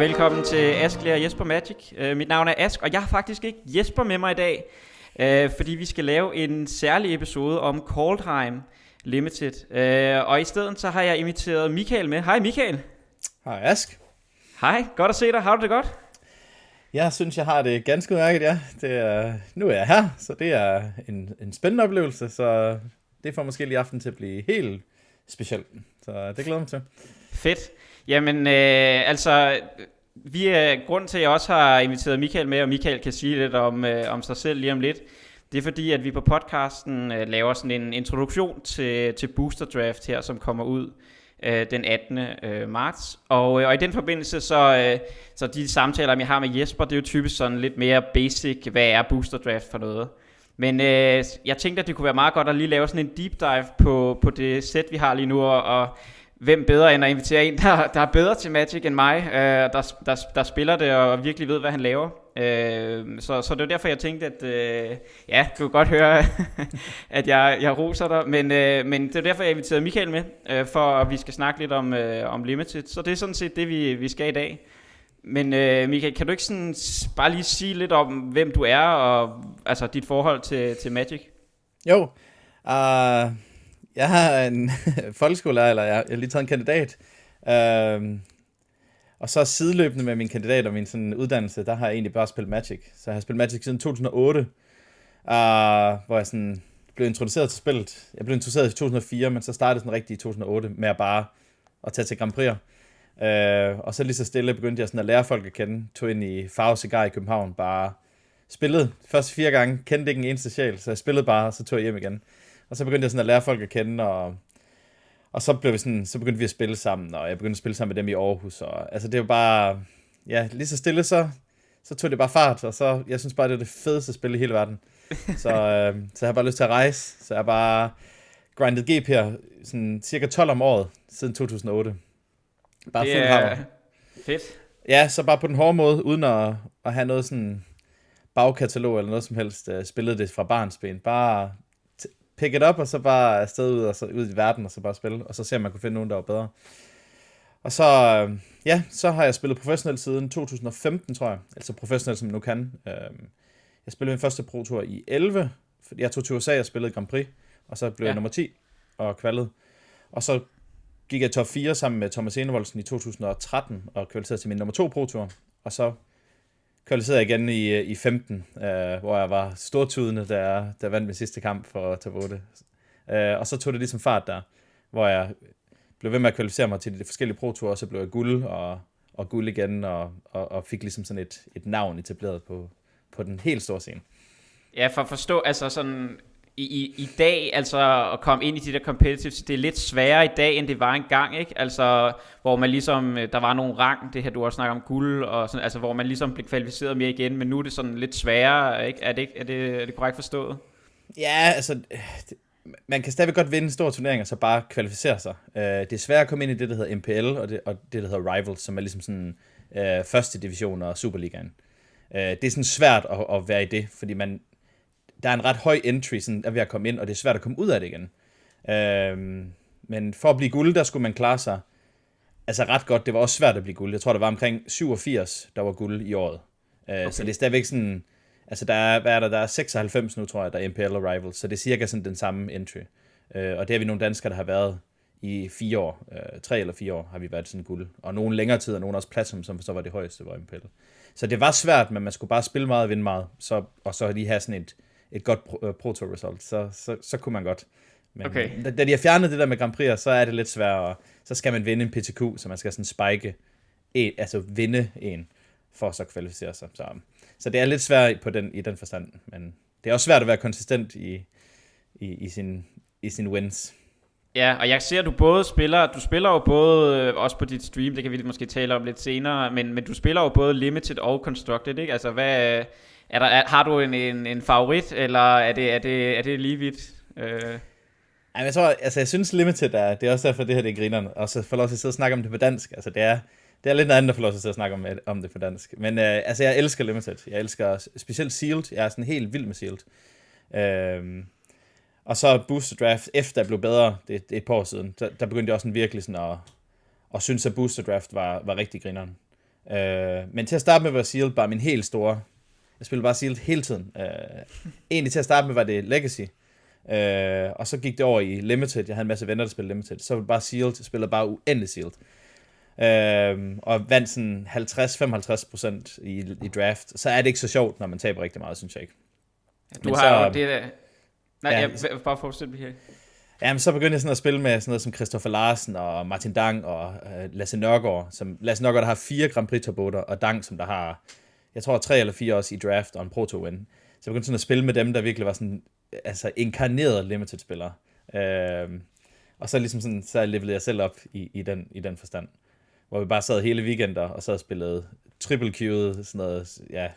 og velkommen til Ask og Jesper Magic. Uh, mit navn er Ask, og jeg har faktisk ikke Jesper med mig i dag, uh, fordi vi skal lave en særlig episode om Coldheim Limited. Uh, og i stedet så har jeg inviteret Michael med. Hej Michael. Hej Ask. Hej, godt at se dig. Har du det godt? Jeg synes, jeg har det ganske udmærket, ja. Det er, nu er jeg her, så det er en, en spændende oplevelse, så det får måske lige aften til at blive helt specielt. Så det glæder mig til. Fedt. Jamen, øh, altså, vi er grund til, at jeg også har inviteret Michael med, og Michael kan sige lidt om, øh, om sig selv lige om lidt. Det er fordi, at vi på podcasten øh, laver sådan en introduktion til, til Booster Draft her, som kommer ud øh, den 18. Øh, marts. Og, øh, og i den forbindelse, så, øh, så de samtaler, jeg har med Jesper, det er jo typisk sådan lidt mere basic, hvad er Booster Draft for noget. Men øh, jeg tænkte, at det kunne være meget godt at lige lave sådan en deep dive på, på det sæt, vi har lige nu, og, og hvem bedre end at invitere en, der, der er bedre til Magic end mig, øh, der, der, der spiller det og virkelig ved, hvad han laver. Øh, så, så det var derfor, jeg tænkte, at øh, ja, du kan godt høre, at jeg, jeg roser dig, men, øh, men det er derfor, jeg inviterede Michael med, øh, for at vi skal snakke lidt om, øh, om Limited. Så det er sådan set det, vi, vi skal i dag. Men øh, Michael, kan du ikke sådan bare lige sige lidt om, hvem du er, og altså dit forhold til, til Magic? Jo, uh, jeg har en folkeskolelærer, eller jeg, har lige taget en kandidat. Uh, og så sideløbende med min kandidat og min sådan, uddannelse, der har jeg egentlig bare spillet Magic. Så jeg har spillet Magic siden 2008, øh, hvor jeg sådan blev introduceret til spillet. Jeg blev introduceret i 2004, men så startede sådan rigtigt i 2008 med at bare at tage til Grand Prix'er. Øh, og så lige så stille begyndte jeg sådan at lære folk at kende. Tog ind i Farve Cigar i København, bare spillede første fire gange, kendte ikke en eneste sjæl, så jeg spillede bare, og så tog jeg hjem igen. Og så begyndte jeg sådan at lære folk at kende, og, og så, blev vi sådan, så begyndte vi at spille sammen, og jeg begyndte at spille sammen med dem i Aarhus. Og, altså det var bare, ja, lige så stille, så, så tog det bare fart, og så, jeg synes bare, det er det fedeste spil i hele verden. Så, øh, så jeg har bare lyst til at rejse, så jeg har bare grindet GP her, sådan cirka 12 om året, siden 2008. Bare det er fedt. Ja, så bare på den hårde måde, uden at, at have noget sådan bagkatalog eller noget som helst, uh, spillede det fra barnsben. Bare pick it up, og så bare afsted ud, og så ud i verden, og så bare spille, og så se, om man kunne finde nogen, der var bedre. Og så, øh, ja, så har jeg spillet professionelt siden 2015, tror jeg. Altså professionelt, som man nu kan. Øh, jeg spillede min første Pro-tur i 11, fordi jeg tog til USA og spillede Grand Prix, og så blev ja. jeg nummer 10 og kvalet. Og så gik jeg top 4 sammen med Thomas Enevoldsen i 2013 og kvalificerede til min nummer 2 Pro-tur. Og så kvalificerede jeg igen i, i 15, øh, hvor jeg var stortudende, da jeg, da jeg vandt min sidste kamp for top 8. Øh, og så tog det ligesom fart der, hvor jeg blev ved med at kvalificere mig til de forskellige pro og så blev jeg guld og, og guld igen, og, og, og fik ligesom sådan et, et navn etableret på, på den helt store scene. Ja, for at forstå, altså sådan, i, i, i dag, altså at komme ind i de der competitive, det er lidt sværere i dag, end det var engang, ikke? Altså, hvor man ligesom, øh, der var nogle rang, det her du også snakker om guld, og sådan, altså, hvor man ligesom blev kvalificeret mere igen, men nu er det sådan lidt sværere, ikke? Er det, er det, er det korrekt forstået? Ja, altså, det, man kan stadigvæk godt vinde store turneringer, så bare kvalificere sig. Uh, det er svært at komme ind i det, der hedder MPL, og det, og det der hedder Rivals, som er ligesom sådan uh, første division og Superligaen. Uh, det er sådan svært at, at være i det, fordi man, der er en ret høj entry, sådan, at vi har kommet ind, og det er svært at komme ud af det igen. Øhm, men for at blive guld, der skulle man klare sig altså ret godt. Det var også svært at blive guld. Jeg tror, der var omkring 87, der var guld i året. Øh, okay. Så det er stadigvæk sådan, altså der er, hvad er der, der er 96 nu, tror jeg, der er MPL Rivals, så det er cirka sådan den samme entry. Øh, og det er vi nogle danskere, der har været i fire år, øh, tre eller fire år har vi været sådan guld. Og nogle længere tid, og nogle også platinum, som så var det højeste, var MPL. Så det var svært, men man skulle bare spille meget og vinde meget, så, og så lige have sådan et, et godt pro, uh, proto result, så, så, så kunne man godt. Men okay. da, da de har fjernet det der med Grand Prix, så er det lidt sværere, så skal man vinde en PTQ, så man skal sådan spike, en, altså vinde en, for at så kvalificere sig. Så, så det er lidt svært på den, i den forstand, men det er også svært at være konsistent i, i, i, sin, i sin wins. Ja, og jeg ser, at du både spiller, du spiller jo både, øh, også på dit stream, det kan vi måske tale om lidt senere, men, men du spiller jo både Limited og Constructed, ikke? Altså, hvad, er der, er, har du en, en, en favorit, eller er det, er det, er det lige vidt? Øh. Ej, jeg tror, altså jeg synes Limited er, det er også derfor det her det er grinerne, og så får lov til at sidde og snakke om det på dansk, altså det er, det er lidt noget andet at får lov til at sidde og snakke om, øh, om det på dansk, men øh, altså jeg elsker Limited, jeg elsker specielt Sealed, jeg er sådan helt vild med Sealed, øh, og så Booster Draft, efter jeg blev bedre, det, det er et par år siden, der, der begyndte jeg også sådan virkelig sådan at, og synes, at Booster Draft var, var rigtig grineren. Øh, men til at starte med var Sealed bare min helt store... Jeg spillede bare Sealed hele tiden. Øh, egentlig til at starte med var det Legacy. Øh, og så gik det over i Limited. Jeg havde en masse venner, der spillede Limited. Så var det bare Sealed. Jeg spillede bare uendelig Sealed. Øh, og vandt sådan 50-55% i, i draft. Så er det ikke så sjovt, når man taber rigtig meget, synes jeg ikke. Du Men har så, jo det der... Nej, ja, jeg, bare fortsæt her. Jamen, så begyndte jeg sådan at spille med sådan noget som Christoffer Larsen og Martin Dang og uh, Lasse Nørgaard. Som, Lasse Nørgaard, der har fire Grand Prix turboter, og Dang, som der har, jeg tror, tre eller fire også i draft og en Pro Tour win. Så jeg begyndte sådan at spille med dem, der virkelig var sådan, altså inkarnerede limited-spillere. Uh, og så ligesom sådan, så levelede jeg selv op i, i, den, i den forstand. Hvor vi bare sad hele weekender, og så spillede triple queued, sådan noget, ja,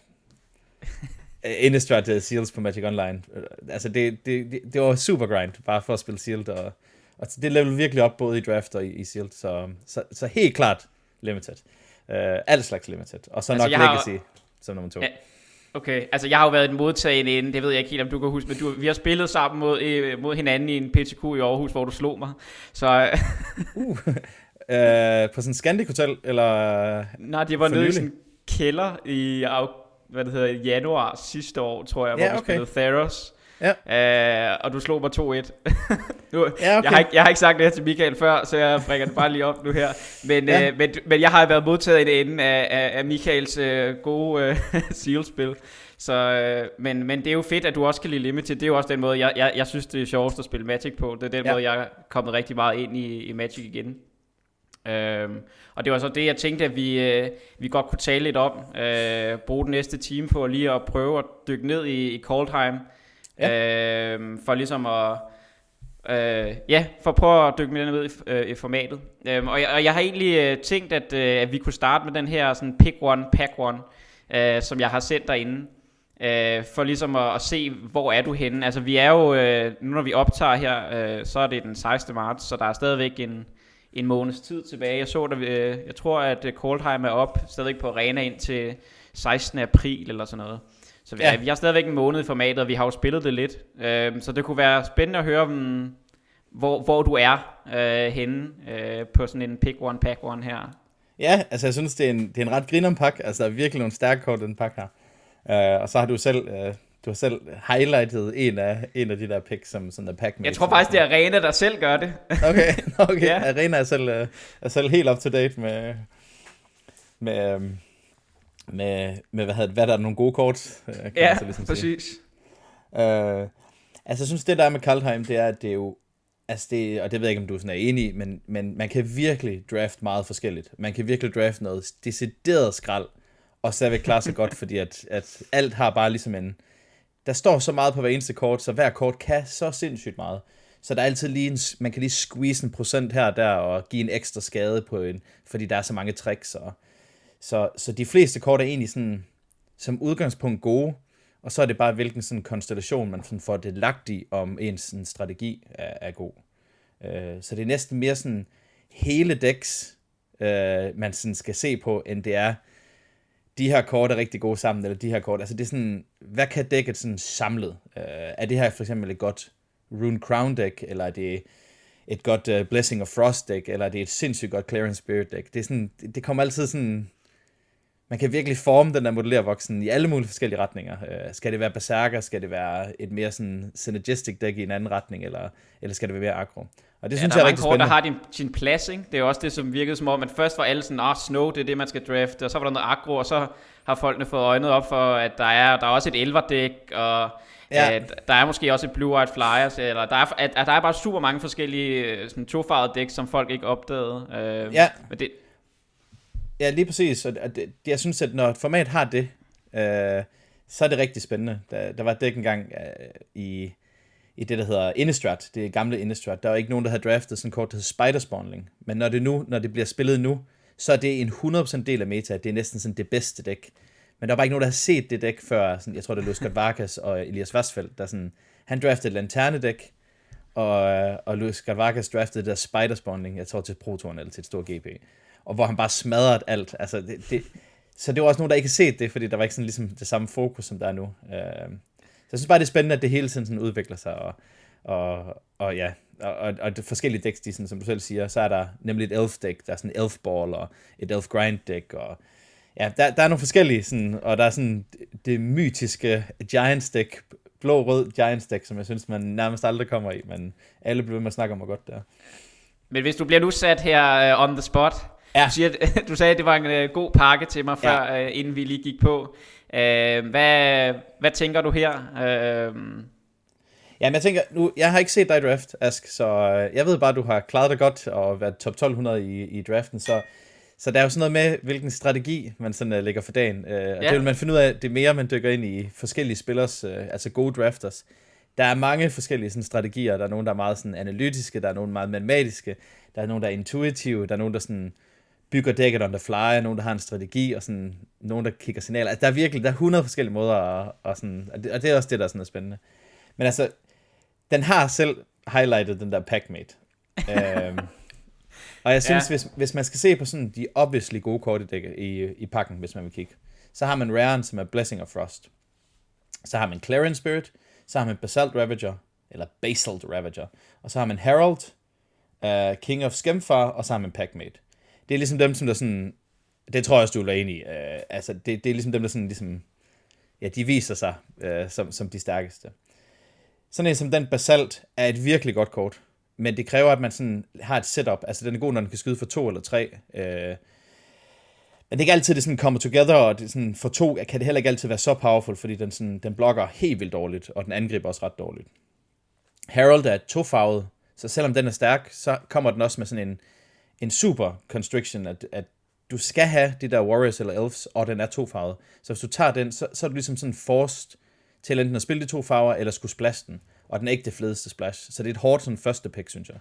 Innistrad uh, Seals på Magic Online. Altså, det, det, det, det var super grind, bare for at spille Sealed, og, og det level virkelig op, både i draft og i, i Sealed, så, så, så helt klart limited. Uh, alt slags limited. Og så altså, nok Legacy har... som nummer to. Ja. Okay, altså jeg har jo været en modtagende inden, det ved jeg ikke helt, om du kan huske, men du, vi har spillet sammen mod, øh, mod hinanden i en PTQ i Aarhus, hvor du slog mig. Så... uh, uh, på sådan en Scandic Hotel, eller... Nej, det var nede i sådan en kælder i hvad det hedder, januar sidste år, tror jeg, hvor ja, okay. vi spillede Theros. Ja. Uh, og du slog mig 2-1. nu, ja, okay. jeg, har ikke, jeg har ikke sagt det her til Michael før, så jeg bringer det bare lige op nu her. Men, ja. uh, men, men jeg har været modtaget i ende af, af, af Michaels uh, gode uh, seal-spil. Så, uh, men, men det er jo fedt, at du også kan lide Limited. Det er jo også den måde, jeg, jeg, jeg synes, det er sjovest at spille Magic på. Det er den ja. måde, jeg er kommet rigtig meget ind i, i Magic igen. Øhm, og det var så det, jeg tænkte, at vi, øh, vi godt kunne tale lidt om. Øh, bruge den næste time på lige at prøve at dykke ned i, i Coldheim. Ja. Øh, for ligesom at... Øh, ja, for at prøve at dykke mere ned i, øh, i formatet. Øh, og, jeg, og jeg har egentlig øh, tænkt, at, øh, at vi kunne starte med den her sådan pick one, pack one, øh, som jeg har sendt derinde. Øh, for ligesom at, at se, hvor er du henne. Altså vi er jo, øh, nu når vi optager her, øh, så er det den 16. marts, så der er stadigvæk en, en måneds tid tilbage. Jeg så, der, øh, jeg tror, at øh, Koldheim er op stadig på arena ind til 16. april eller sådan noget. Så vi, ja. vi har stadigvæk en måned i formatet, og vi har jo spillet det lidt. Øh, så det kunne være spændende at høre, om, hvor, hvor du er øh, henne øh, på sådan en pick one, pack one her. Ja, altså jeg synes, det er en, det er en ret grineren pakke. Altså der er virkelig nogle stærke kort den pakke her. Uh, og så har du selv uh, du har selv highlightet en af, en af de der picks, som sådan er pack Jeg tror faktisk, det er Arena, der selv gør det. okay, okay. ja. Arena er selv, øh, er selv helt up to date med, med, øhm, med, med hvad, hvad der er nogle gode kort. Øh, kan ja, så ligesom præcis. Uh, altså, jeg synes, det der er med Kaldheim, det er, at det er jo, altså det, og det ved jeg ikke, om du sådan er enig i, men, men man kan virkelig draft meget forskelligt. Man kan virkelig draft noget decideret skrald, og stadigvæk klare sig godt, fordi at, at alt har bare ligesom en, der står så meget på hver eneste kort, så hver kort kan så sindssygt meget. Så der er altid lige en, man kan lige squeeze en procent her og der, og give en ekstra skade på en, fordi der er så mange tricks. Og, så, så de fleste kort er egentlig sådan, som udgangspunkt gode, og så er det bare, hvilken sådan konstellation man sådan får det lagt i, om ens sådan strategi er, er god. Øh, så det er næsten mere sådan hele decks, øh, man sådan skal se på, end det er, de her kort er rigtig gode sammen, eller de her kort, altså det er sådan, hvad kan dækket sådan samlet? Øh, er det her for eksempel et godt Rune Crown deck, eller er det et godt uh, Blessing of Frost deck, eller er det et sindssygt godt Clarence Spirit deck? Det, er sådan, det, det kommer altid sådan, man kan virkelig forme den der modellervoksen i alle mulige forskellige retninger. Uh, skal det være Berserker, skal det være et mere sådan synergistic deck i en anden retning, eller, eller skal det være mere aggro? Og det ja, synes jeg er rigtig spændende. Der har din, sin plads, ikke? Det er også det, som virkede som om, at først var alle sådan, ah, Snow, det er det, man skal drafte, og så var der noget aggro, og så har folkene fået øjnet op for, at der er, der er også et elverdæk, og ja. at der er måske også et Blue White Flyers, eller der er, at, at der er bare super mange forskellige øh, sådan tofarvede dæk, som folk ikke opdagede. Øh, ja. Men det, ja, lige præcis. Og det, jeg synes, at når et format har det, øh, så er det rigtig spændende. Der, der var det dæk engang øh, i i det, der hedder Innistrad, det gamle Innistrad. Der var ikke nogen, der havde draftet sådan kort, der hedder Spiderspawning. Men når det, nu, når det bliver spillet nu, så er det en 100% del af meta. Det er næsten sådan det bedste dæk. Men der var bare ikke nogen, der har set det dæk før. Sådan, jeg tror, det er Luskat Varkas og Elias Vassfeldt, der sådan, han draftede lanternedæk, og, og Luis Varkas draftede der Spider Spawning, jeg tror til Pro Touren eller til et stort GP. Og hvor han bare smadrede alt. Altså, det, det, så det var også nogen, der ikke har set det, fordi der var ikke sådan ligesom det samme fokus, som der er nu. Uh, jeg synes bare, det er spændende, at det hele tiden sådan udvikler sig, og, og, og ja, og, og, og det forskellige decks, de sådan, som du selv siger, så er der nemlig et elf deck, der er sådan en elf ball, og et elf grind deck, og ja, der, der er nogle forskellige, sådan, og der er sådan det mytiske Giants deck, blå-rød Giants deck, som jeg synes, man nærmest aldrig kommer i, men alle bliver med at snakke om, hvor godt det er. Men hvis du bliver nu sat her uh, on the spot, ja. du, siger, du sagde, at det var en uh, god pakke til mig, før, ja. uh, inden vi lige gik på. Uh, hvad, hvad tænker du her? Uh, Jamen, jeg tænker, nu, jeg har ikke set dig i draft, Ask, så jeg ved bare, at du har klaret dig godt og været top 1200 i, i draften, så så der er jo sådan noget med, hvilken strategi man sådan uh, lægger for dagen. Uh, og ja. det vil man finde ud af, det mere man dykker ind i forskellige spillers, uh, altså gode drafters. Der er mange forskellige sådan, strategier. Der er nogen, der er meget sådan, analytiske, der er nogen meget matematiske, der er nogen, der er intuitive, der er nogen, der sådan, bygger dækket on the fly, nogen, der har en strategi, og sådan, nogen, der kigger signaler. Altså, der er virkelig der er 100 forskellige måder, og, og, sådan, og, det, og det er også det, der er sådan er spændende. Men altså, den har selv highlightet den der packmate. øhm, og jeg synes, ja. hvis, hvis man skal se på sådan de obviously gode kort i, i pakken, hvis man vil kigge, så har man Raren, som er Blessing of Frost. Så har man Clarion Spirit, så har man Basalt Ravager, eller Basalt Ravager, og så har man Herald, uh, King of Skemfar, og så har man Packmate. Det er ligesom dem, som der sådan, det tror jeg også, du er enig i, uh, altså det, det er ligesom dem, der sådan ligesom, ja, de viser sig uh, som, som de stærkeste. Sådan en som den Basalt er et virkelig godt kort men det kræver, at man sådan har et setup. Altså, den er god, når den kan skyde for to eller tre. Øh, men det er ikke altid, det sådan kommer together, og det sådan, for to kan det heller ikke altid være så powerful, fordi den, sådan, den blokker helt vildt dårligt, og den angriber også ret dårligt. Harold er tofarvet, så selvom den er stærk, så kommer den også med sådan en, en super constriction, at, at du skal have de der warriors eller elves, og den er tofarvet. Så hvis du tager den, så, så er du ligesom sådan forced til enten at spille de to farver, eller skulle splash den og den er ikke det fedeste splash. Så det er et hårdt sådan første pick, synes jeg.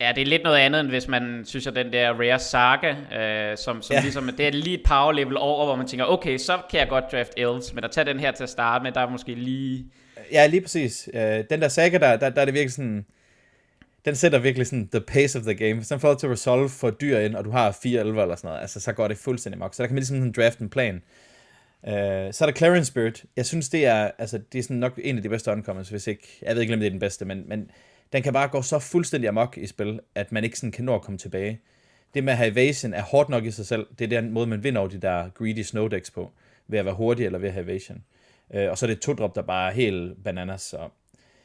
Ja, det er lidt noget andet, end hvis man synes, at den der Rare Saga, øh, som, som ja. ligesom, det er lige et power level over, hvor man tænker, okay, så kan jeg godt draft Elves, men at tage den her til at starte med, der er måske lige... Ja, lige præcis. Øh, den der Saga, der, der, der er det virkelig sådan... Den sætter virkelig sådan the pace of the game. Hvis den får til at resolve for dyr ind, og du har 4 11 eller sådan noget, altså, så går det fuldstændig mok. Så der kan man ligesom sådan draft en plan. Uh, så er der Clarence Spirit. Jeg synes, det er, altså, det er sådan nok en af de bedste uncommons, hvis ikke, jeg ved ikke, om det er den bedste, men, men den kan bare gå så fuldstændig amok i spil, at man ikke sådan kan nå at komme tilbage. Det med at have evasion er hårdt nok i sig selv. Det er den måde, man vinder over de der greedy snow decks på, ved at være hurtig eller ved at have evasion. Uh, og så er det to drop, der bare er helt bananas. Så,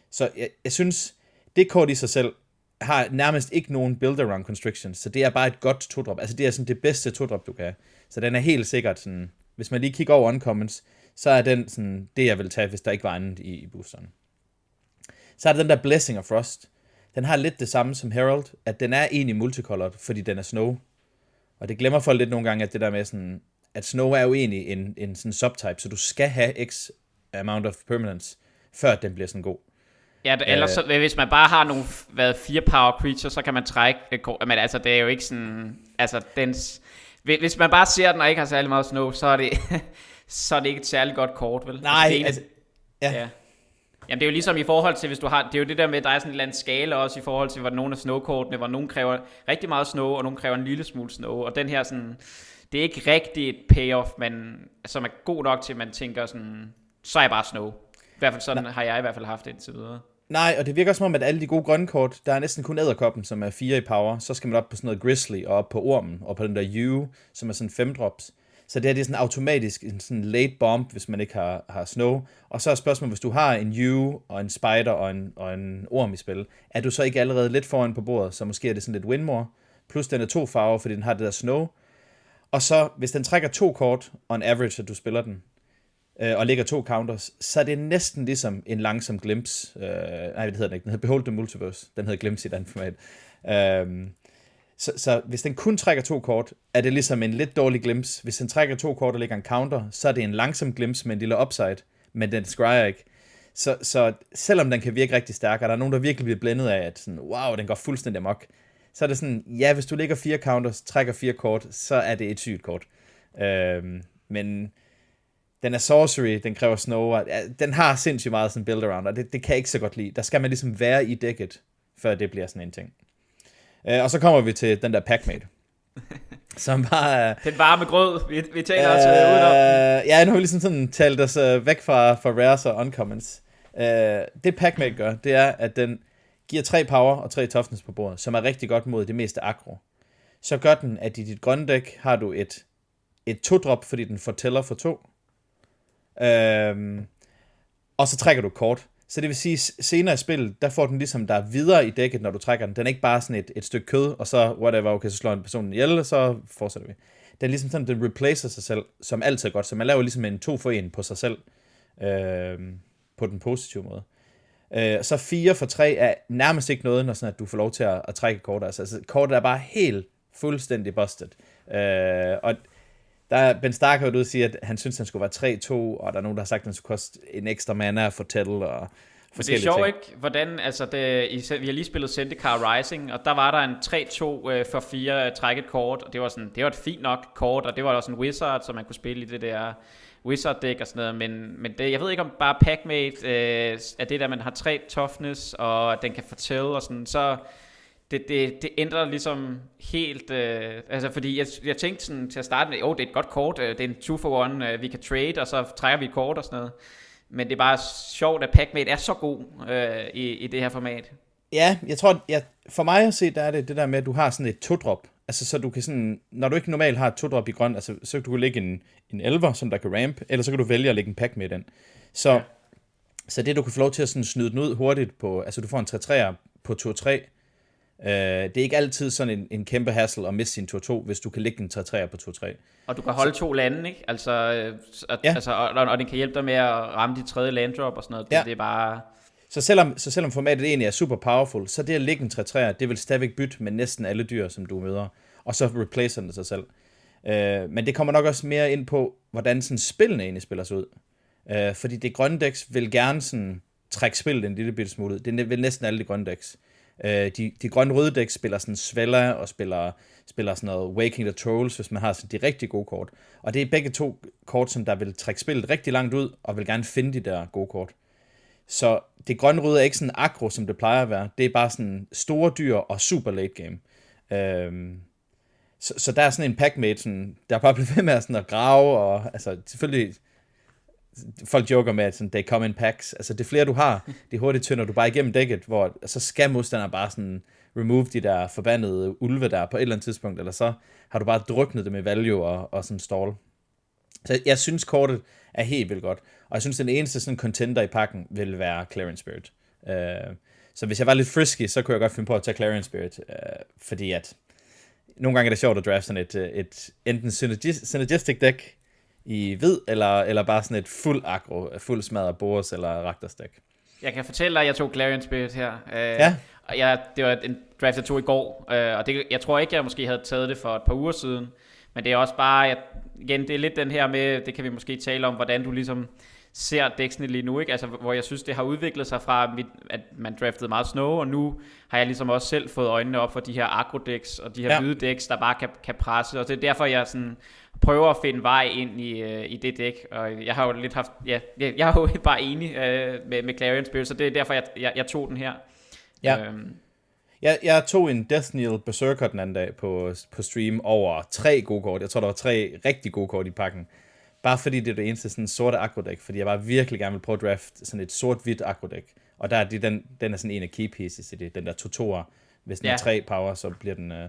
så jeg, jeg synes, det kort i sig selv har nærmest ikke nogen build around constrictions, så det er bare et godt to drop. Altså det er sådan det bedste to drop, du kan. Så den er helt sikkert sådan hvis man lige kigger over uncommons, så er den sådan, det jeg vil tage, hvis der ikke var andet i, i boosteren. Så er der den der Blessing of Frost. Den har lidt det samme som Herald, at den er egentlig multicolored, fordi den er snow. Og det glemmer folk lidt nogle gange, at det der med sådan, at snow er jo egentlig en, en sådan subtype, så du skal have x amount of permanence, før den bliver sådan god. Ja, ellers så, hvis man bare har nogle hvad, fire power creatures, så kan man trække, men altså det er jo ikke sådan, altså dens, hvis man bare ser den og ikke har særlig meget snow, så er det, så er det ikke et særligt godt kort, vel? Nej, altså, altså ja. ja. Jamen det er jo ligesom i forhold til, hvis du har, det er jo det der med, at der er sådan en eller anden skala også i forhold til, hvor nogle af snowkortene, hvor nogle kræver rigtig meget snow, og nogle kræver en lille smule snow, og den her sådan, det er ikke rigtig et payoff, men som er god nok til, at man tænker sådan, så er jeg bare snow. I hvert fald sådan Nej. har jeg i hvert fald haft det indtil videre. Nej, og det virker som om, at alle de gode grønne kort, der er næsten kun æderkoppen, som er 4 i power. Så skal man op på sådan noget Grizzly, og op på Ormen, og på den der U, som er sådan 5 drops. Så det her det er sådan automatisk en sådan late bomb, hvis man ikke har, har snow. Og så er spørgsmålet, hvis du har en U og en spider og en, og en orm i spil, er du så ikke allerede lidt foran på bordet, så måske er det sådan lidt winmore. Plus den er to farver, fordi den har det der snow. Og så, hvis den trækker to kort, on average, at du spiller den, øh, og lægger to counters, så er det næsten ligesom en langsom glimpse. Øh, nej, det hedder den ikke. Den hedder Behold the Multiverse. Den hedder glimpse i den format. Øh, så, så hvis den kun trækker to kort, er det ligesom en lidt dårlig glimpse. Hvis den trækker to kort og lægger en counter, så er det en langsom glimpse med en lille upside, men den scryer ikke. Så, så selvom den kan virke rigtig stærk, og der er nogen, der virkelig bliver blændet af, at sådan, wow, den går fuldstændig amok, så er det sådan, ja, hvis du lægger fire counters, trækker fire kort, så er det et sygt kort. Øhm, men den er sorcery, den kræver snow, og, ja, den har sindssygt meget sådan build around, og det, det kan jeg ikke så godt lide. Der skal man ligesom være i dækket, før det bliver sådan en ting. Uh, og så kommer vi til den der packmate. som bare... Den varme grød, vi, vi taler uh, også uh, udenom. Ja, nu har vi ligesom sådan talt os uh, væk fra, fra rares og uncommons. Uh, det packmate gør, det er, at den giver tre power og tre toughness på bordet, som er rigtig godt mod det meste aggro. Så gør den, at i dit grønne dæk har du et et to-drop, fordi den fortæller for to. Øhm, og så trækker du kort. Så det vil sige, senere i spillet, der får den ligesom der videre i dækket, når du trækker den. Den er ikke bare sådan et, et stykke kød, og så whatever, okay, så slår en person ihjel, og så fortsætter vi. Den er ligesom sådan, den replacer sig selv, som altid er godt. Så man laver ligesom en to for en på sig selv, øh, på den positive måde. Øh, så 4 for 3 er nærmest ikke noget, når sådan, at du får lov til at, at trække kort. Altså, altså kortet er bare helt fuldstændig busted. Øh, og der er Ben Stark har ude og sige, at han synes, han skulle være 3-2, og der er nogen, der har sagt, at han skulle koste en ekstra mana at fortælle, og det er sjovt ikke, hvordan, altså det, i, vi har lige spillet Zendikar Rising, og der var der en 3-2 øh, for 4 øh, trækket kort, og det var, sådan, det var et fint nok kort, og det var også en wizard, som man kunne spille i det der wizard deck og sådan noget, men, men det, jeg ved ikke om bare Packmate øh, er det der, man har 3 toughness, og den kan fortælle og sådan, så det, det, det ændrer ligesom helt, øh, altså fordi jeg, jeg tænkte sådan til at starte med, oh, det er et godt kort, øh, det er en 2 for 1, øh, vi kan trade, og så trækker vi et kort og sådan noget. Men det er bare sjovt, at Packmate er så god øh, i, i det her format. Ja, jeg tror, ja, for mig at se, der er det det der med, at du har sådan et to-drop. Altså, så du kan sådan, når du ikke normalt har et to-drop i grøn, altså, så kan du lægge en, en elver, som der kan ramp, eller så kan du vælge at lægge en pack med den. Så, ja. så det, du kan få lov til at sådan snyde den ud hurtigt på, altså du får en 3-3'er på 2-3, Uh, det er ikke altid sådan en, en kæmpe hassle at miste sin 2-2, hvis du kan lægge en 3-3 på 2-3. Og du kan holde så, to lande, ikke? Altså, øh, at, ja. altså og, og, den kan hjælpe dig med at ramme de tredje landdrop og sådan noget. Det, ja. det er bare... Så selvom, så selvom formatet egentlig er super powerful, så det at lægge en 3-3'er, det vil stadigvæk bytte med næsten alle dyr, som du møder. Og så replacer den sig selv. Uh, men det kommer nok også mere ind på, hvordan sådan spillene egentlig spiller sig ud. Uh, fordi det grønne decks vil gerne sådan trække spillet en lille bitte smule ud. Det vil næsten alle de grønne decks. Øh, Øh, de, de grønne-røde dæk spiller sådan Svella og spiller, spiller sådan noget Waking the Trolls, hvis man har sådan de rigtig gode kort. Og det er begge to kort, som der vil trække spillet rigtig langt ud, og vil gerne finde de der gode kort. Så det grønne-røde er ikke sådan agro, som det plejer at være. Det er bare sådan store dyr og super late game. Øhm, så, så der er sådan en packmate, sådan, der bare bliver ved med at, sådan at grave, og altså selvfølgelig folk joker med, at sådan, they come in packs. Altså, det flere du har, det hurtigt tynder du bare igennem dækket, hvor så skal modstanderen bare sådan remove de der forbandede ulve der på et eller andet tidspunkt, eller så har du bare druknet det med value og, og sådan stall. Så jeg synes, kortet er helt vildt godt. Og jeg synes, den eneste sådan contender i pakken vil være Clarence Spirit. Uh, så hvis jeg var lidt frisky, så kunne jeg godt finde på at tage Clarence Spirit, uh, fordi at nogle gange er det sjovt at drafte sådan et, øh, et enten synergistic deck, i hvid, eller, eller bare sådan et fuld agro, fuld smadret Boris eller Raktors deck? Jeg kan fortælle dig, at jeg tog Clarion Spirit her. Øh, ja. Og jeg, det var en draft, jeg tog i går, øh, og det, jeg tror ikke, jeg måske havde taget det for et par uger siden. Men det er også bare, jeg, igen, det er lidt den her med, det kan vi måske tale om, hvordan du ligesom ser dæksene lige nu, ikke? Altså, hvor jeg synes, det har udviklet sig fra, at man draftede meget snow, og nu har jeg ligesom også selv fået øjnene op for de her agro decks, og de her ja. hvide decks, der bare kan, kan presse, og det er derfor, jeg sådan prøver at finde vej ind i, øh, i det dæk, og jeg har jo lidt haft, ja, jeg, jeg er jo bare enig øh, med, med Clarion Spirit, så det er derfor, jeg, jeg, jeg tog den her. Ja. Øhm. Jeg, jeg tog en Kneel Berserker den anden dag på, på stream over tre gode kort. Jeg tror, der var tre rigtig gode kort i pakken. Bare fordi det er det eneste sådan sorte agro-deck, fordi jeg bare virkelig gerne vil prøve at draft sådan et sort-hvidt agro-deck. Og der er de, den, den er sådan en af key pieces i det, den der tutor. Hvis den ja. er tre power, så bliver den... Øh,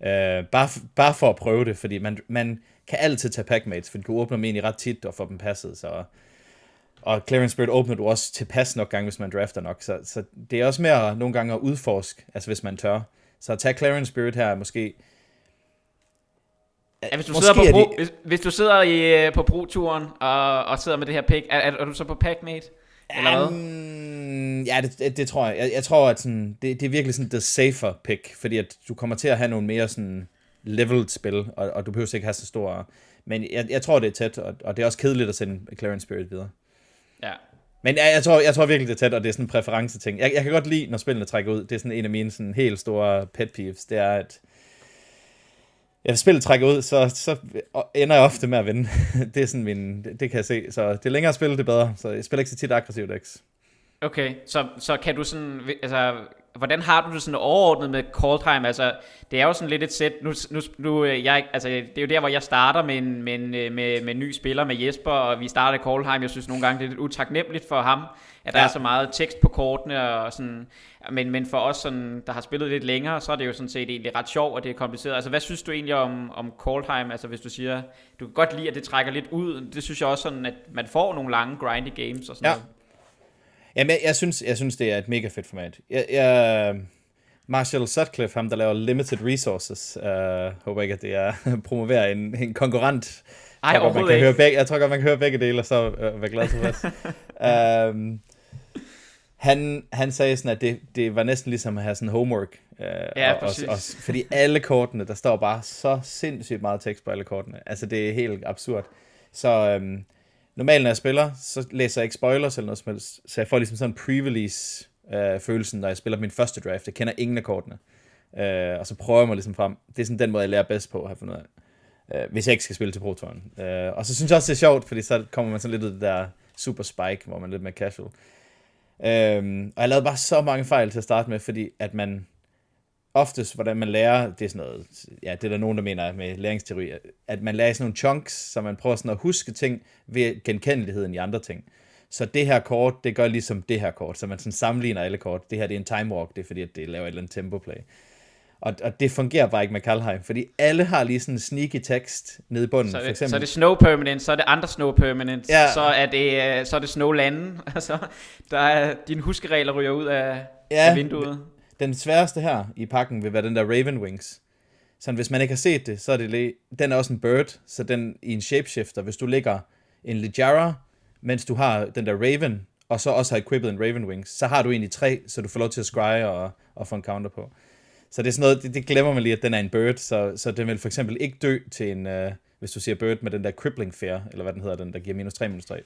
øh, bare, bare for at prøve det, fordi man, man kan altid tage packmates, for du kan åbne dem egentlig ret tit og få dem passet, så... Og Clearing Spirit åbner du også til pas nok gange, hvis man drafter nok, så, så det er også mere nogle gange at udforske, altså hvis man tør. Så at tage Clearing Spirit her måske Ja, hvis, du sidder på pro, de... hvis, hvis du sidder i, øh, på pro-turen og, og sidder med det her pick, er, er, er du så på packmate? Eller hvad? Um, ja, det, det, det, tror jeg. Jeg, jeg tror, at sådan, det, det er virkelig sådan the safer pick, fordi at du kommer til at have nogle mere sådan leveled spil, og, og du behøver ikke have så store... Men jeg, jeg tror, det er tæt, og, og det er også kedeligt at sende Clarence Spirit videre. Ja. Men jeg, jeg, tror, jeg tror virkelig, det er tæt, og det er sådan en præference-ting. Jeg, jeg kan godt lide, når spillene trækker ud. Det er sådan en af mine sådan helt store pet peeves. Det er, at ja, spillet trækker ud, så, så ender jeg ofte med at vinde. det er sådan min, det, det kan jeg se. Så det længere spil, det bedre. Så jeg spiller ikke så tit aggressiv decks. Okay, så, så kan du sådan, altså, hvordan har du det sådan overordnet med call time? Altså, det er jo sådan lidt et sæt, nu, nu, nu øh, jeg, altså, det er jo der, hvor jeg starter med en, med, en, øh, med, med en ny spiller, med Jesper, og vi starter call time. Jeg synes nogle gange, det er lidt utaknemmeligt for ham, at der ja. er så meget tekst på kortene, og sådan, men, men for os, sådan, der har spillet lidt længere, så er det jo sådan set egentlig ret sjovt, og det er kompliceret. Altså, hvad synes du egentlig om, om Coldheim? Altså, hvis du siger, du kan godt lide, at det trækker lidt ud, det synes jeg også sådan, at man får nogle lange grindy games og sådan ja. noget. Jamen, jeg, jeg, synes, jeg synes, det er et mega fedt format. Jeg, jeg, Marshall Sutcliffe, ham der laver Limited Resources, uh, håber ikke, at det er promoverer en, en konkurrent. Ej, jeg tror, man kan høre begge, jeg tror godt, man kan høre begge dele, og så uh, være glad til um, han, han sagde sådan, at det, det var næsten ligesom at have sådan homework. Uh, ja, og, præcis. Og, og, fordi alle kortene, der står bare så sindssygt meget tekst på alle kortene. Altså, det er helt absurd. Så um, normalt, når jeg spiller, så læser jeg ikke spoilers eller noget som helst. Så jeg får ligesom sådan en pre-release øh, følelsen, når jeg spiller min første draft. Jeg kender ingen af kortene. Øh, og så prøver jeg mig ligesom frem. Det er sådan den måde, jeg lærer bedst på, have fundet af. Øh, hvis jeg ikke skal spille til Pro Touren. Øh, og så synes jeg også, det er sjovt, fordi så kommer man sådan lidt ud af det der super spike, hvor man er lidt mere casual. Øh, og jeg lavede bare så mange fejl til at starte med, fordi at man oftest, hvordan man lærer, det er sådan noget, ja, det er der nogen, der mener med læringsteori, at man lærer sådan nogle chunks, så man prøver sådan at huske ting ved genkendeligheden i andre ting. Så det her kort, det gør ligesom det her kort, så man sådan sammenligner alle kort. Det her, det er en time walk, det er fordi, at det laver et eller andet tempo play. Og, og det fungerer bare ikke med Kalheim, fordi alle har lige sådan en sneaky tekst nede i bunden. Så det, for eksempel. så er det snow permanent, så er det andre snow permanent, Ja. så er det, øh, så er det snow landen, altså der er, dine huskeregler ryger ud af, Ja, af vinduet. Den sværeste her i pakken vil være den der Raven Wings. Så hvis man ikke har set det, så er det den er også en bird, så den i en shapeshifter, hvis du lægger en Ligiara, mens du har den der Raven, og så også har equippet en Raven Wings, så har du egentlig tre, så du får lov til at scry og, og få en counter på. Så det er sådan noget, det, det glemmer man lige, at den er en bird, så, så den vil for eksempel ikke dø til en, uh, hvis du siger bird med den der crippling fear, eller hvad den hedder, den der giver minus 3, minus 3.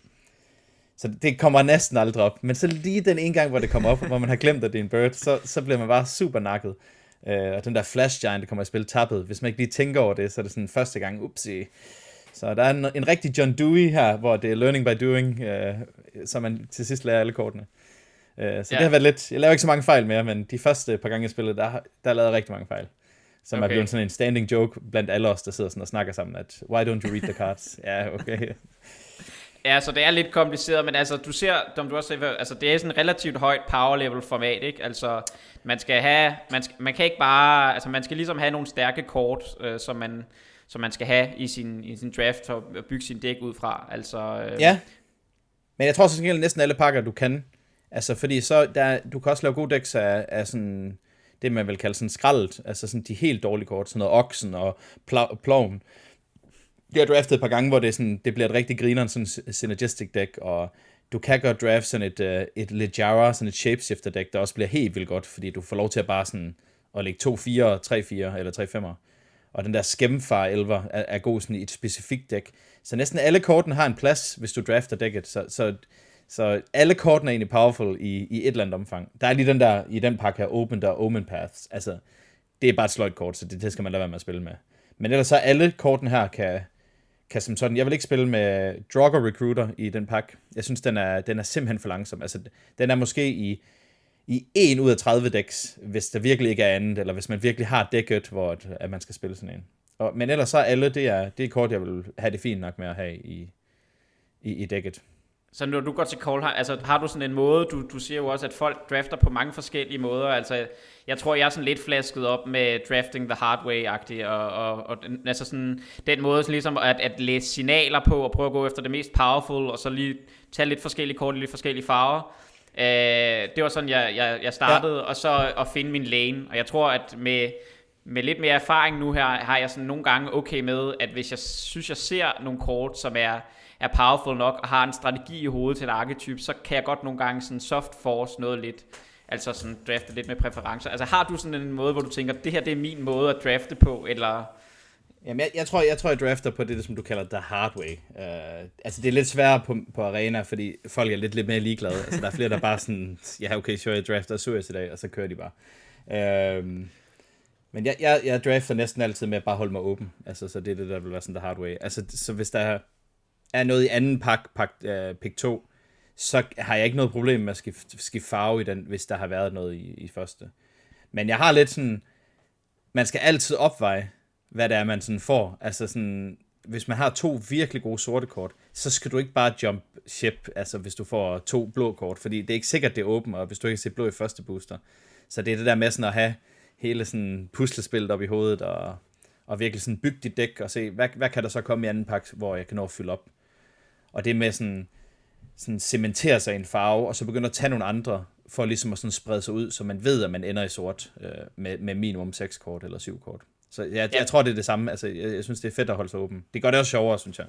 Så det kommer næsten aldrig op. Men så lige den ene gang, hvor det kommer op, hvor man har glemt, at det er en bird, så, så bliver man bare super nakket. Uh, og den der flash giant, der kommer i spil tappet, hvis man ikke lige tænker over det, så er det sådan første gang, upsi. Så der er en, en rigtig John Dewey her, hvor det er learning by doing, uh, så man til sidst lærer alle kortene. Uh, så ja. det har været lidt, jeg laver ikke så mange fejl mere, men de første par gange jeg spillede, der, der lavede jeg rigtig mange fejl. Som okay. er blevet sådan en standing joke blandt alle os, der sidder sådan og snakker sammen, at why don't you read the cards? ja, okay. Ja, så det er lidt kompliceret, men altså, du ser, som du også sagde, altså, det er sådan et relativt højt power level format, ikke? Altså, man skal have, man, skal, man kan ikke bare, altså, man skal ligesom have nogle stærke kort, øh, som man, som man skal have i sin, i sin draft og og bygge sin dæk ud fra. Altså, øh, Ja. Men jeg tror så gengæld næsten alle pakker, du kan. Altså, fordi så, der, du kan også lave gode decks af, af sådan, det man vil kalde sådan skraldet, altså sådan de helt dårlige kort, sådan noget Oxen og pl- Ploven. Det har draftet et par gange, hvor det, sådan, det bliver et rigtig grineren sådan synergistic deck, og du kan godt draft sådan et, uh, et Ligiara, sådan et shapeshifter deck, der også bliver helt vildt godt, fordi du får lov til at bare sådan at lægge 2 4 3 4 eller 3 5 Og den der skæmmefar elver er, er god sådan i et specifikt dæk. Så næsten alle korten har en plads, hvis du drafter dækket. Så, så, så alle kortene er egentlig powerful i, i et eller andet omfang. Der er lige den der, i den pakke her, Open der Omen Paths. Altså, det er bare et sløjt kort, så det, det skal man lade være med at spille med. Men ellers så alle kortene her kan, kan som sådan, jeg vil ikke spille med Drogger Recruiter i den pakke. Jeg synes, den er, den er simpelthen for langsom. Altså, den er måske i, i 1 ud af 30 decks, hvis der virkelig ikke er andet, eller hvis man virkelig har dækket, hvor at, at man skal spille sådan en. Og, men ellers så alle, det er, det er kort, jeg vil have det fint nok med at have i, i, i dækket. Så når du går til Coldheim, altså har du sådan en måde, du, du siger jo også, at folk drafter på mange forskellige måder, altså jeg tror, jeg er sådan lidt flasket op med drafting the hard way-agtigt, og, og, og altså sådan den måde sådan ligesom at, at læse signaler på, og prøve at gå efter det mest powerful, og så lige tage lidt forskellige kort i lidt forskellige farver. Øh, det var sådan, jeg, jeg, jeg startede, ja. og så at finde min lane, og jeg tror, at med, med lidt mere erfaring nu her, har jeg sådan nogle gange okay med, at hvis jeg synes, jeg ser nogle kort, som er, er powerful nok, og har en strategi i hovedet til en arketype, så kan jeg godt nogle gange sådan soft force noget lidt, altså sådan drafte lidt med præferencer. Altså har du sådan en måde, hvor du tænker, det her det er min måde at drafte på, eller... Jamen, jeg, jeg, tror, jeg tror, jeg drafter på det, som du kalder the hard way. Uh, altså, det er lidt sværere på, på arena, fordi folk er lidt, lidt mere ligeglade. Altså, der er flere, der bare sådan, ja, okay, sure, jeg drafter Surius i dag, og så kører de bare. Uh, men jeg, jeg, jeg drafter næsten altid med at bare holde mig åben. Altså, så det er det, der vil være sådan the hard way. Altså, så hvis der er noget i anden pak, pak øh, pik 2, så har jeg ikke noget problem med at skifte, skifte farve i den, hvis der har været noget i, i første. Men jeg har lidt sådan, man skal altid opveje, hvad det er, man sådan får. Altså sådan, hvis man har to virkelig gode sorte kort, så skal du ikke bare jump ship, altså hvis du får to blå kort, fordi det er ikke sikkert, det er åbent, og hvis du ikke ser blå i første booster. Så det er det der med sådan at have hele sådan puslespillet op i hovedet, og, og virkelig sådan bygge dit dæk, og se, hvad, hvad kan der så komme i anden pakke, hvor jeg kan nå at fylde op. Og det med sådan, sådan cementere sig i en farve, og så begynde at tage nogle andre, for ligesom at sådan sprede sig ud, så man ved, at man ender i sort øh, med, med minimum 6 kort eller 7 kort. Så jeg, ja. jeg tror, det er det samme. Altså, jeg, jeg synes, det er fedt at holde sig åben. Det gør det også sjovere, synes jeg.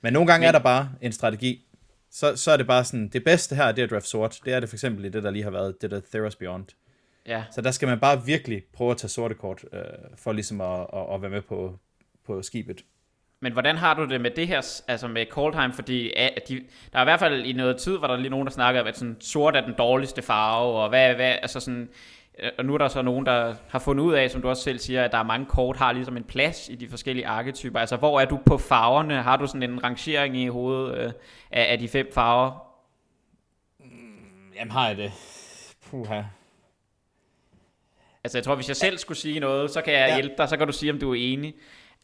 Men nogle gange Men... er der bare en strategi. Så, så er det bare sådan, det bedste her, det er at draft sort. Det er det for eksempel i det, der lige har været, det der Theros Beyond. Ja. Så der skal man bare virkelig prøve at tage sorte kort, øh, for ligesom at, at, at være med på, på skibet. Men hvordan har du det med det her, altså med Coldheim, fordi at de, der er i hvert fald i noget tid, var der lige nogen, der snakkede om, at sådan, sort er den dårligste farve, og hvad, hvad altså sådan, øh, og nu er der så nogen, der har fundet ud af, som du også selv siger, at der er mange kort, har ligesom en plads i de forskellige arketyper. Altså, hvor er du på farverne? Har du sådan en rangering i hovedet øh, af, af de fem farver? Jamen, har jeg det? Puha. Altså, jeg tror, hvis jeg selv skulle sige noget, så kan jeg ja. hjælpe dig, så kan du sige, om du er enig.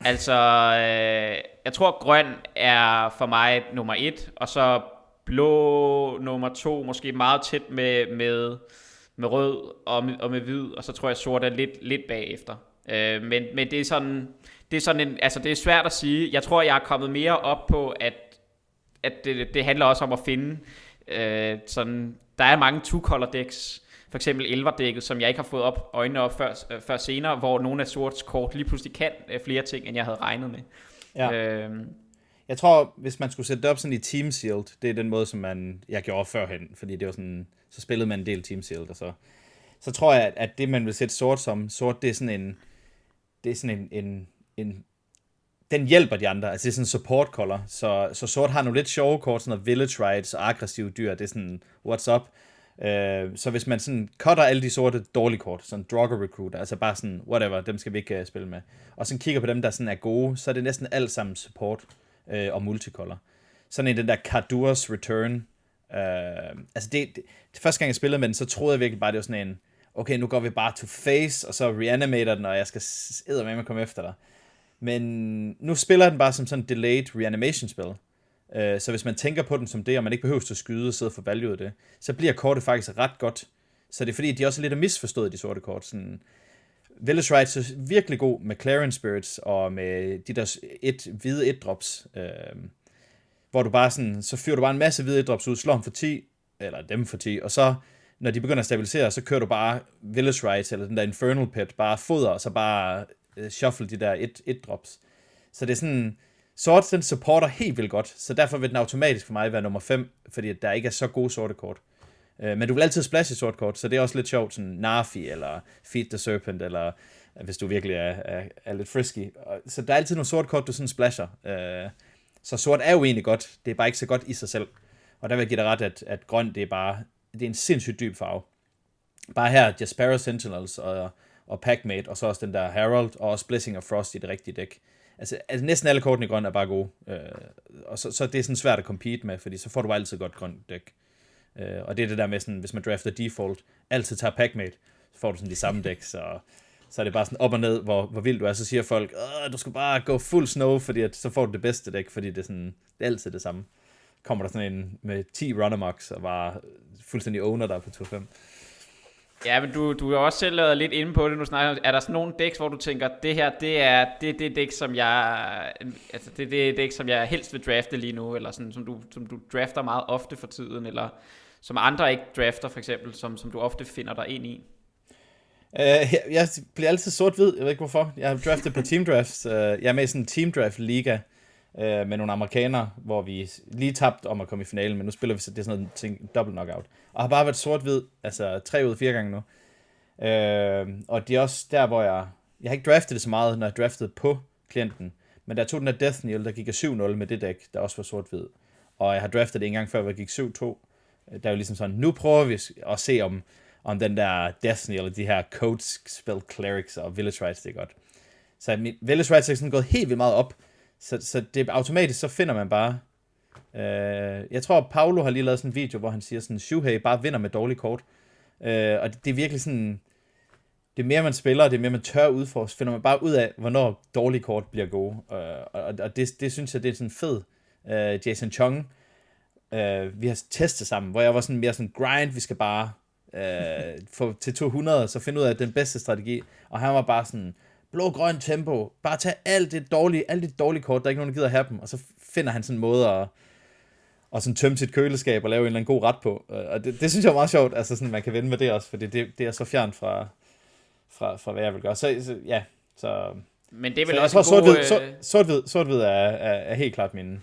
Altså, øh, jeg tror grøn er for mig nummer et, og så blå nummer to, måske meget tæt med, med, med rød og med, og med hvid, og så tror jeg sort er lidt, lidt bagefter. Øh, men, men det er sådan, det er sådan en, altså det er svært at sige. Jeg tror, jeg er kommet mere op på, at, at det, det handler også om at finde øh, sådan, der er mange two-color decks, for eksempel elverdækket, som jeg ikke har fået op øjnene op før, øh, før senere, hvor nogle af sorts kort lige pludselig kan øh, flere ting, end jeg havde regnet med. Ja. Øhm. Jeg tror, hvis man skulle sætte det op sådan i Team Sealed, det er den måde, som man, jeg gjorde førhen, fordi det var sådan, så spillede man en del Team Sealed, og så, så tror jeg, at det, man vil sætte sort som, sort, det er sådan en, det er sådan en, en, en den hjælper de andre, altså det er sådan en support color, så, så sort har nogle lidt sjove kort, sådan noget village rides og aggressive dyr, det er sådan, what's up, Øh, så hvis man sådan cutter alle de sorte dårlige kort, sådan Drogger Recruiter, altså bare sådan, whatever, dem skal vi ikke uh, spille med, og så kigger på dem, der sådan er gode, så er det næsten alt sammen support øh, og multicolor. Sådan en den der Cardua's Return, øh, altså det, det, det, første gang jeg spillede med den, så troede jeg virkelig bare, det var sådan en, okay, nu går vi bare to face, og så reanimater den, og jeg skal med at komme efter dig. Men nu spiller den bare som sådan delayed reanimation spil. Øh, så hvis man tænker på den som det, og man ikke behøver at skyde og sidde og få value af det, så bliver kortet faktisk ret godt. Så det er fordi, de også er lidt misforstået, de sorte kort. Sådan, Village Rides er virkelig god med Clarence Spirits og med de der et, hvide et drops øh, hvor du bare sådan, så fyrer du bare en masse hvide et drops ud, slår dem for 10, eller dem for 10, og så når de begynder at stabilisere, så kører du bare Village Rides eller den der Infernal Pet, bare foder, og så bare øh, shuffle de der et, et drops. Så det er sådan, Sort, den supporter helt vildt godt, så derfor vil den automatisk for mig være nummer 5, fordi der ikke er så gode sorte kort. Øh, men du vil altid splashe sort kort, så det er også lidt sjovt, sådan Narfi eller Feed the Serpent, eller øh, hvis du virkelig er, er, er lidt frisky. Så der er altid nogle sort kort, du sådan splasher. Øh, så sort er jo egentlig godt, det er bare ikke så godt i sig selv. Og der vil jeg give dig ret, at, at grøn, det er bare, det er en sindssygt dyb farve. Bare her, Jaspera Sentinels og, og Packmate, og så også den der Herald, og også Blessing of Frost i det rigtige dæk altså, altså næsten alle kortene i grøn er bare gode. Øh, og så, så det er sådan svært at compete med, fordi så får du altid godt grønt dæk. Øh, og det er det der med sådan, hvis man drafter default, altid tager packmate, så får du sådan de samme dæk, så, så er det bare sådan op og ned, hvor, hvor vild du er, så siger folk, du skal bare gå fuld snow, fordi at, så får du det bedste dæk, fordi det er, sådan, det er altid det samme. Kommer der sådan en med 10 runnermocks, og bare fuldstændig owner der på 2-5. Ja, men du, du har også selv lavet lidt inde på det, nu snakker Er der sådan nogle dæks, hvor du tænker, det her, det er det, det dæk, som jeg, altså det, det dæk, som jeg helst vil drafte lige nu, eller sådan, som du, som du drafter meget ofte for tiden, eller som andre ikke drafter, for eksempel, som, som du ofte finder dig ind i? Uh, jeg, jeg bliver altid sort-hvid, jeg ved ikke hvorfor. Jeg har draftet på team drafts. Uh, jeg er med i sådan en team draft liga øh, med nogle amerikanere, hvor vi lige tabte om at komme i finalen, men nu spiller vi så det er sådan noget ting, double knockout og har bare været sort-hvid, altså tre ud af fire gange nu. Øh, og det er også der, hvor jeg, jeg har ikke draftet det så meget, når jeg draftede på klienten, men der tog den der Death Kneel, der gik af 7-0 med det dæk, der også var sort-hvid. Og jeg har draftet det en gang før, hvor jeg gik 7-2. Der er jo ligesom sådan, nu prøver vi at se, om, om den der Death Kneel, de her Codes, Spell Clerics og Village Rights, det er godt. Så mit Village Rights er sådan gået helt vildt meget op, så, så det automatisk, så finder man bare Øh, jeg tror, Paulo har lige lavet sådan en video, hvor han siger sådan, Shuhei bare vinder med dårlige kort. Øh, og det, det er virkelig sådan, det mere man spiller, det mere man tør udforske, finder man bare ud af, hvornår dårlige kort bliver gode. Øh, og og det, det synes jeg, det er sådan fed. Øh, Jason Chung, øh, vi har testet sammen, hvor jeg var sådan mere sådan grind, vi skal bare øh, få til 200, så finde ud af den bedste strategi. Og han var bare sådan, blå-grøn tempo, bare tag alt det dårlige, alt det dårlige kort, der er ikke nogen, der gider have dem, og så finder han sådan en måde at, og sådan tømme sit køleskab og lave en eller anden god ret på. Og det, det synes jeg er meget sjovt, altså sådan, man kan vende med det også, fordi det, det er så fjern fra, fra, fra hvad jeg vil gøre. Så, så ja, så... Men det er vel så også jeg tror, en god... sort-hvid, sort, sort-hvid, sort-hvid er, er, er helt klart min...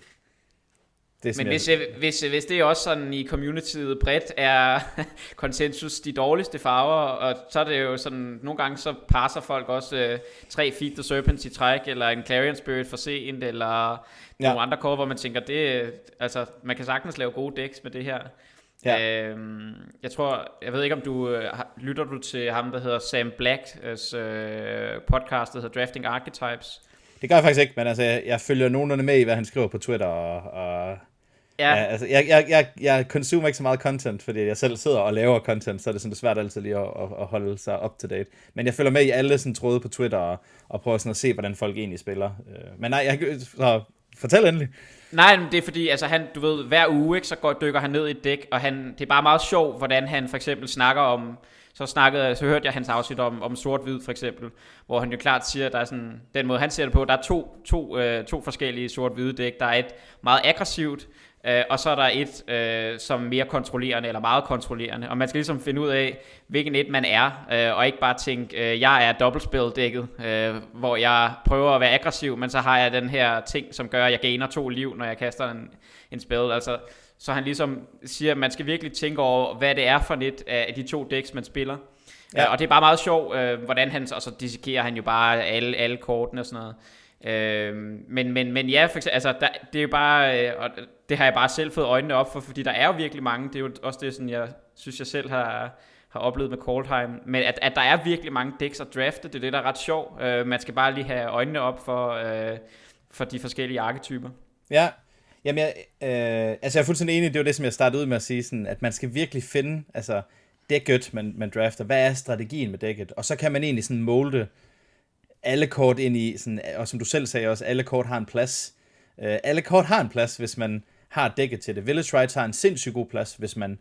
Det Men hvis, jeg, hvis, hvis det også sådan i communityet bredt er konsensus de dårligste farver, og så er det jo sådan, nogle gange så passer folk også øh, tre Feed the Serpents i træk, eller en Clarion Spirit for sent, eller ja. nogle andre kort, hvor man tænker, det, altså, man kan sagtens lave gode decks med det her. Ja. Øhm, jeg tror, jeg ved ikke om du øh, lytter du til ham, der hedder Sam Blacks øh, podcast, der hedder Drafting Archetypes. Det gør jeg faktisk ikke, men altså, jeg, jeg følger nogenlunde med i, hvad han skriver på Twitter, og, og Ja. ja altså, jeg, jeg, jeg, jeg consumer ikke så meget content, fordi jeg selv sidder og laver content, så er det sådan det er svært altid lige at, at, at holde sig up to date. Men jeg følger med i alle sådan tråde på Twitter og, og prøver sådan at se, hvordan folk egentlig spiller. Øh, men nej, jeg, så fortæl endelig. Nej, men det er fordi, altså han, du ved, hver uge, ikke, så går, dykker han ned i et dæk, og han, det er bare meget sjovt, hvordan han for eksempel snakker om, så snakkede, så hørte jeg hans afsnit om, om sort-hvid for eksempel, hvor han jo klart siger, at der er sådan, den måde han ser det på, der er to, to, øh, to forskellige sort-hvide dæk. Der er et meget aggressivt, Øh, og så er der et, øh, som er mere kontrollerende, eller meget kontrollerende. Og man skal ligesom finde ud af, hvilken et man er, øh, og ikke bare tænke, øh, jeg er dobbeltspil-dækket, øh, hvor jeg prøver at være aggressiv, men så har jeg den her ting, som gør, at jeg gainer to liv, når jeg kaster en, en spil. Altså, så han ligesom siger, at man skal virkelig tænke over, hvad det er for et af de to decks, man spiller. Ja. Øh, og det er bare meget sjovt, øh, hvordan han, og så dissekerer han jo bare alle, alle kortene og sådan noget. Øh, men, men, men ja, for eksempel, altså, der, det er jo bare, øh, og det har jeg bare selv fået øjnene op for, fordi der er jo virkelig mange, det er jo også det, sådan, jeg synes, jeg selv har, har oplevet med Coldheim, men at, at der er virkelig mange decks at drafte, det er det, der er ret sjovt. Øh, man skal bare lige have øjnene op for, øh, for de forskellige arketyper. Ja, Jamen, jeg, øh, altså jeg er fuldstændig enig, det var det, som jeg startede ud med at sige, sådan, at man skal virkelig finde, altså, dækket, man, man drafter, hvad er strategien med dækket, og så kan man egentlig sådan molde alle kort ind i, sådan, og som du selv sagde også, alle kort har en plads. Øh, alle kort har en plads, hvis man har dækket til det. Village Rides har en sindssygt god plads, hvis man,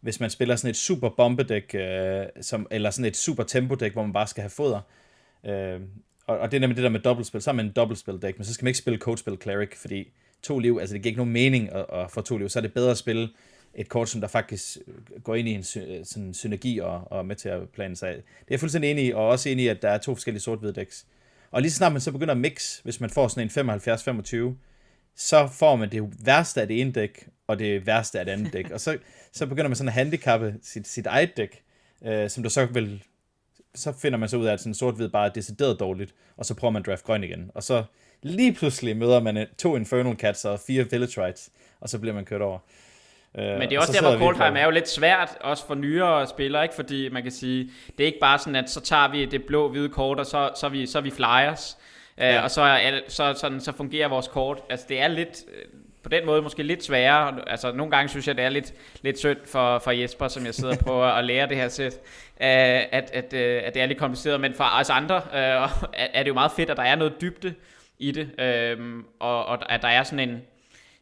hvis man spiller sådan et super bombedæk, øh, som, eller sådan et super tempodæk, hvor man bare skal have foder. Øh, og, og det er nemlig det der med dobbeltspil. Så har man en dobbeltspildæk, men så skal man ikke spille Codespil Cleric, fordi to liv, altså det giver ikke nogen mening at, at få to liv. Så er det bedre at spille et kort, som der faktisk går ind i en sådan synergi og, og med til at plane sig. Det er jeg fuldstændig enig i, og også enig i, at der er to forskellige sort-hvide decks. Og lige så snart man så begynder at mix, hvis man får sådan en 75-25, så får man det værste af det ene dæk, og det værste af det andet dæk. Og så, så begynder man sådan at handicappe sit, sit eget dæk, øh, som der så vil så finder man så ud af, at sådan sort-hvid bare er decideret dårligt, og så prøver man draft grøn igen. Og så lige pludselig møder man to Infernal Cats og fire Village Rights, og så bliver man kørt over. Øh, Men det er også der, hvor Coldheim er jo lidt svært, også for nyere spillere, ikke? fordi man kan sige, det er ikke bare sådan, at så tager vi det blå-hvide kort, og så, så, vi, så vi flyers, øh, ja. og så, er, så, sådan, så fungerer vores kort. Altså det er lidt, øh, på den måde måske lidt sværere. Altså nogle gange synes jeg, det er lidt, lidt synd for, for Jesper, som jeg sidder og prøver at lære det her sæt, at, at, at, at det er lidt kompliceret. Men for os andre er det jo meget fedt, at der er noget dybde i det, og, og at der er sådan en,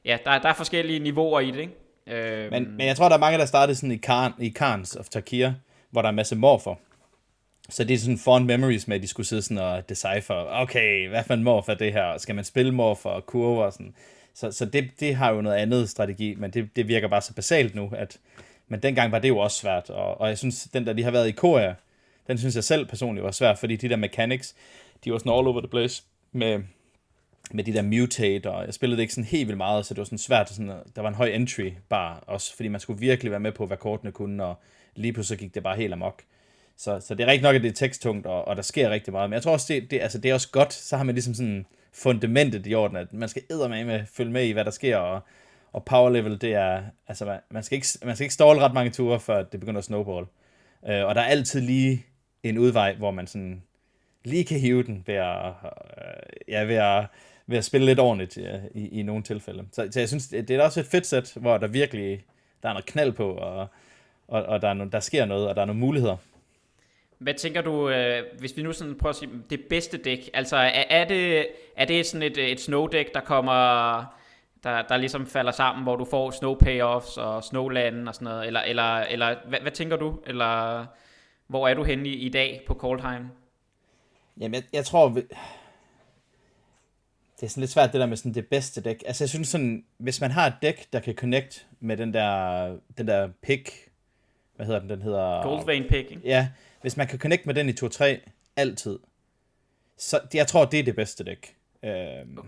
ja, der, der er forskellige niveauer i det, ikke? Øh, men, men jeg tror, der er mange, der startede sådan i, Khan, i Khans of Takir, hvor der er en masse morfer. Så det er sådan fond memories med, at de skulle sidde sådan og decipher, okay, hvad for en morf er det her? Skal man spille morfer og kurver og sådan? Så, så det, det har jo noget andet strategi, men det, det virker bare så basalt nu, at men dengang var det jo også svært, og, og jeg synes, den der de har været i Korea, den synes jeg selv personligt var svært, fordi de der mechanics, de var sådan all over the place med, med de der mutate, og jeg spillede det ikke sådan helt vildt meget, så det var sådan svært, sådan, der var en høj entry bare også, fordi man skulle virkelig være med på, hvad kortene kunne, og lige pludselig gik det bare helt amok. Så, så det er rigtig nok, at det er teksttungt, og, og der sker rigtig meget, men jeg tror også, det, det, altså, det er også godt, så har man ligesom sådan fundamentet i orden, at man skal med med følge med i, hvad der sker, og, og power level, det er, altså man, man skal ikke, man skal ikke ståle ret mange ture, før det begynder at snowball. Uh, og der er altid lige en udvej, hvor man sådan lige kan hive den ved at, uh, ja, ved at ved at spille lidt ordentligt ja, i, i nogle tilfælde. Så, så jeg synes, det er også et fedt sæt, hvor der virkelig der er noget knald på, og, og, og der, er no, der sker noget, og der er nogle muligheder. Hvad tænker du, øh, hvis vi nu sådan prøver at sige, det bedste dæk, altså er, er, det, er det sådan et, et snow-dæk, der kommer, der, der ligesom falder sammen, hvor du får snow payoffs og snowland og sådan noget, eller, eller, eller hvad, hvad tænker du, eller hvor er du henne i, i dag på Coldheim? Jamen, jeg, jeg tror, det er sådan lidt svært det der med sådan det bedste dæk. Altså jeg synes sådan, hvis man har et dæk, der kan connect med den der, den der pick, hvad hedder den, den hedder... Goldvein pick, ikke? Ja, hvis man kan connect med den i 2-3 altid, så jeg tror, det er det bedste dæk. Øhm,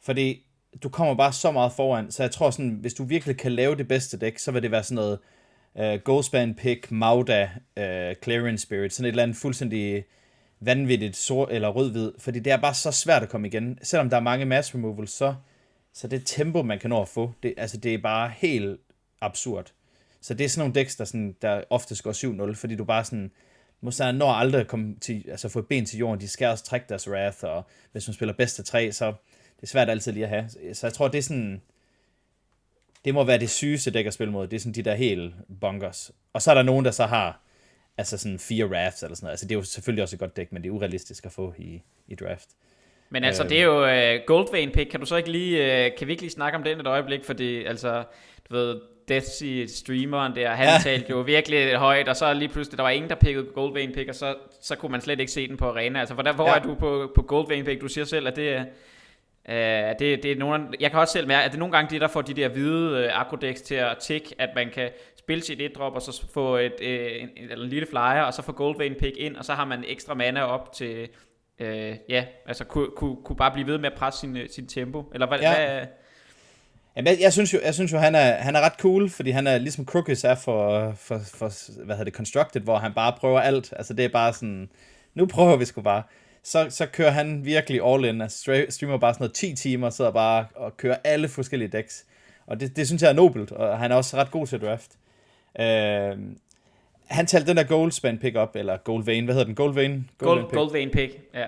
fordi du kommer bare så meget foran, så jeg tror sådan, hvis du virkelig kan lave det bedste dæk, så vil det være sådan noget uh, Goldspan Pick, Mauda, uh, Clarion Spirit, sådan et eller andet fuldstændig vanvittigt sort eller rød-hvid, fordi det er bare så svært at komme igen. Selvom der er mange mass removals, så, så det tempo, man kan nå at få, det, altså det er bare helt absurd. Så det er sådan nogle decks, der, sådan, der ofte går 7-0, fordi du bare sådan, modstanderen når aldrig at komme til, altså få et ben til jorden, de skal også trække deres wrath, og hvis man spiller bedste tre, så det er svært altid lige at have. Så jeg tror, det er sådan, det må være det sygeste dæk at spille mod, det er sådan de der helt bunkers. Og så er der nogen, der så har altså sådan fire rafts eller sådan noget. Altså det er jo selvfølgelig også et godt dæk, men det er urealistisk at få i, i draft. Men altså, øh, det er jo øh, uh, Goldvein pick. Kan du så ikke lige, uh, kan vi ikke lige snakke om den et øjeblik? Fordi altså, du ved, Deathsy streameren der, han ja. talte jo virkelig højt, og så lige pludselig, der var ingen, der pikkede Goldvein pick, og så, så kunne man slet ikke se den på arena. Altså, hvor, hvor ja. er du på, på Goldvein pick? Du siger selv, at det er, Uh, det, det er nogle, jeg kan også selv mærke, at det er nogle gange det, der får de der hvide uh, Acrodex til at tick, at man kan spille sit et drop og så få et, uh, en, en, en lille flyer, og så få Goldvein pick ind, og så har man ekstra mana op til, uh, ja, altså kunne, kunne, kunne bare blive ved med at presse sin, sin tempo. Eller hvad, ja. hvad Jamen, jeg, jeg, synes jo, jeg synes jo han, er, han er ret cool, fordi han er ligesom Crookes er for, for, for, hvad hedder det, Constructed, hvor han bare prøver alt. Altså det er bare sådan, nu prøver vi sgu bare. Så, så kører han virkelig all in, altså streamer bare sådan noget 10 timer, sidder bare og kører alle forskellige decks. Og det, det synes jeg er nobelt, og han er også ret god til draft. Øh, han talte den der Goldspan pick up, eller Gold Vein, hvad hedder den? Gold Vein? Gold, Gold, Gold Vein pick, ja.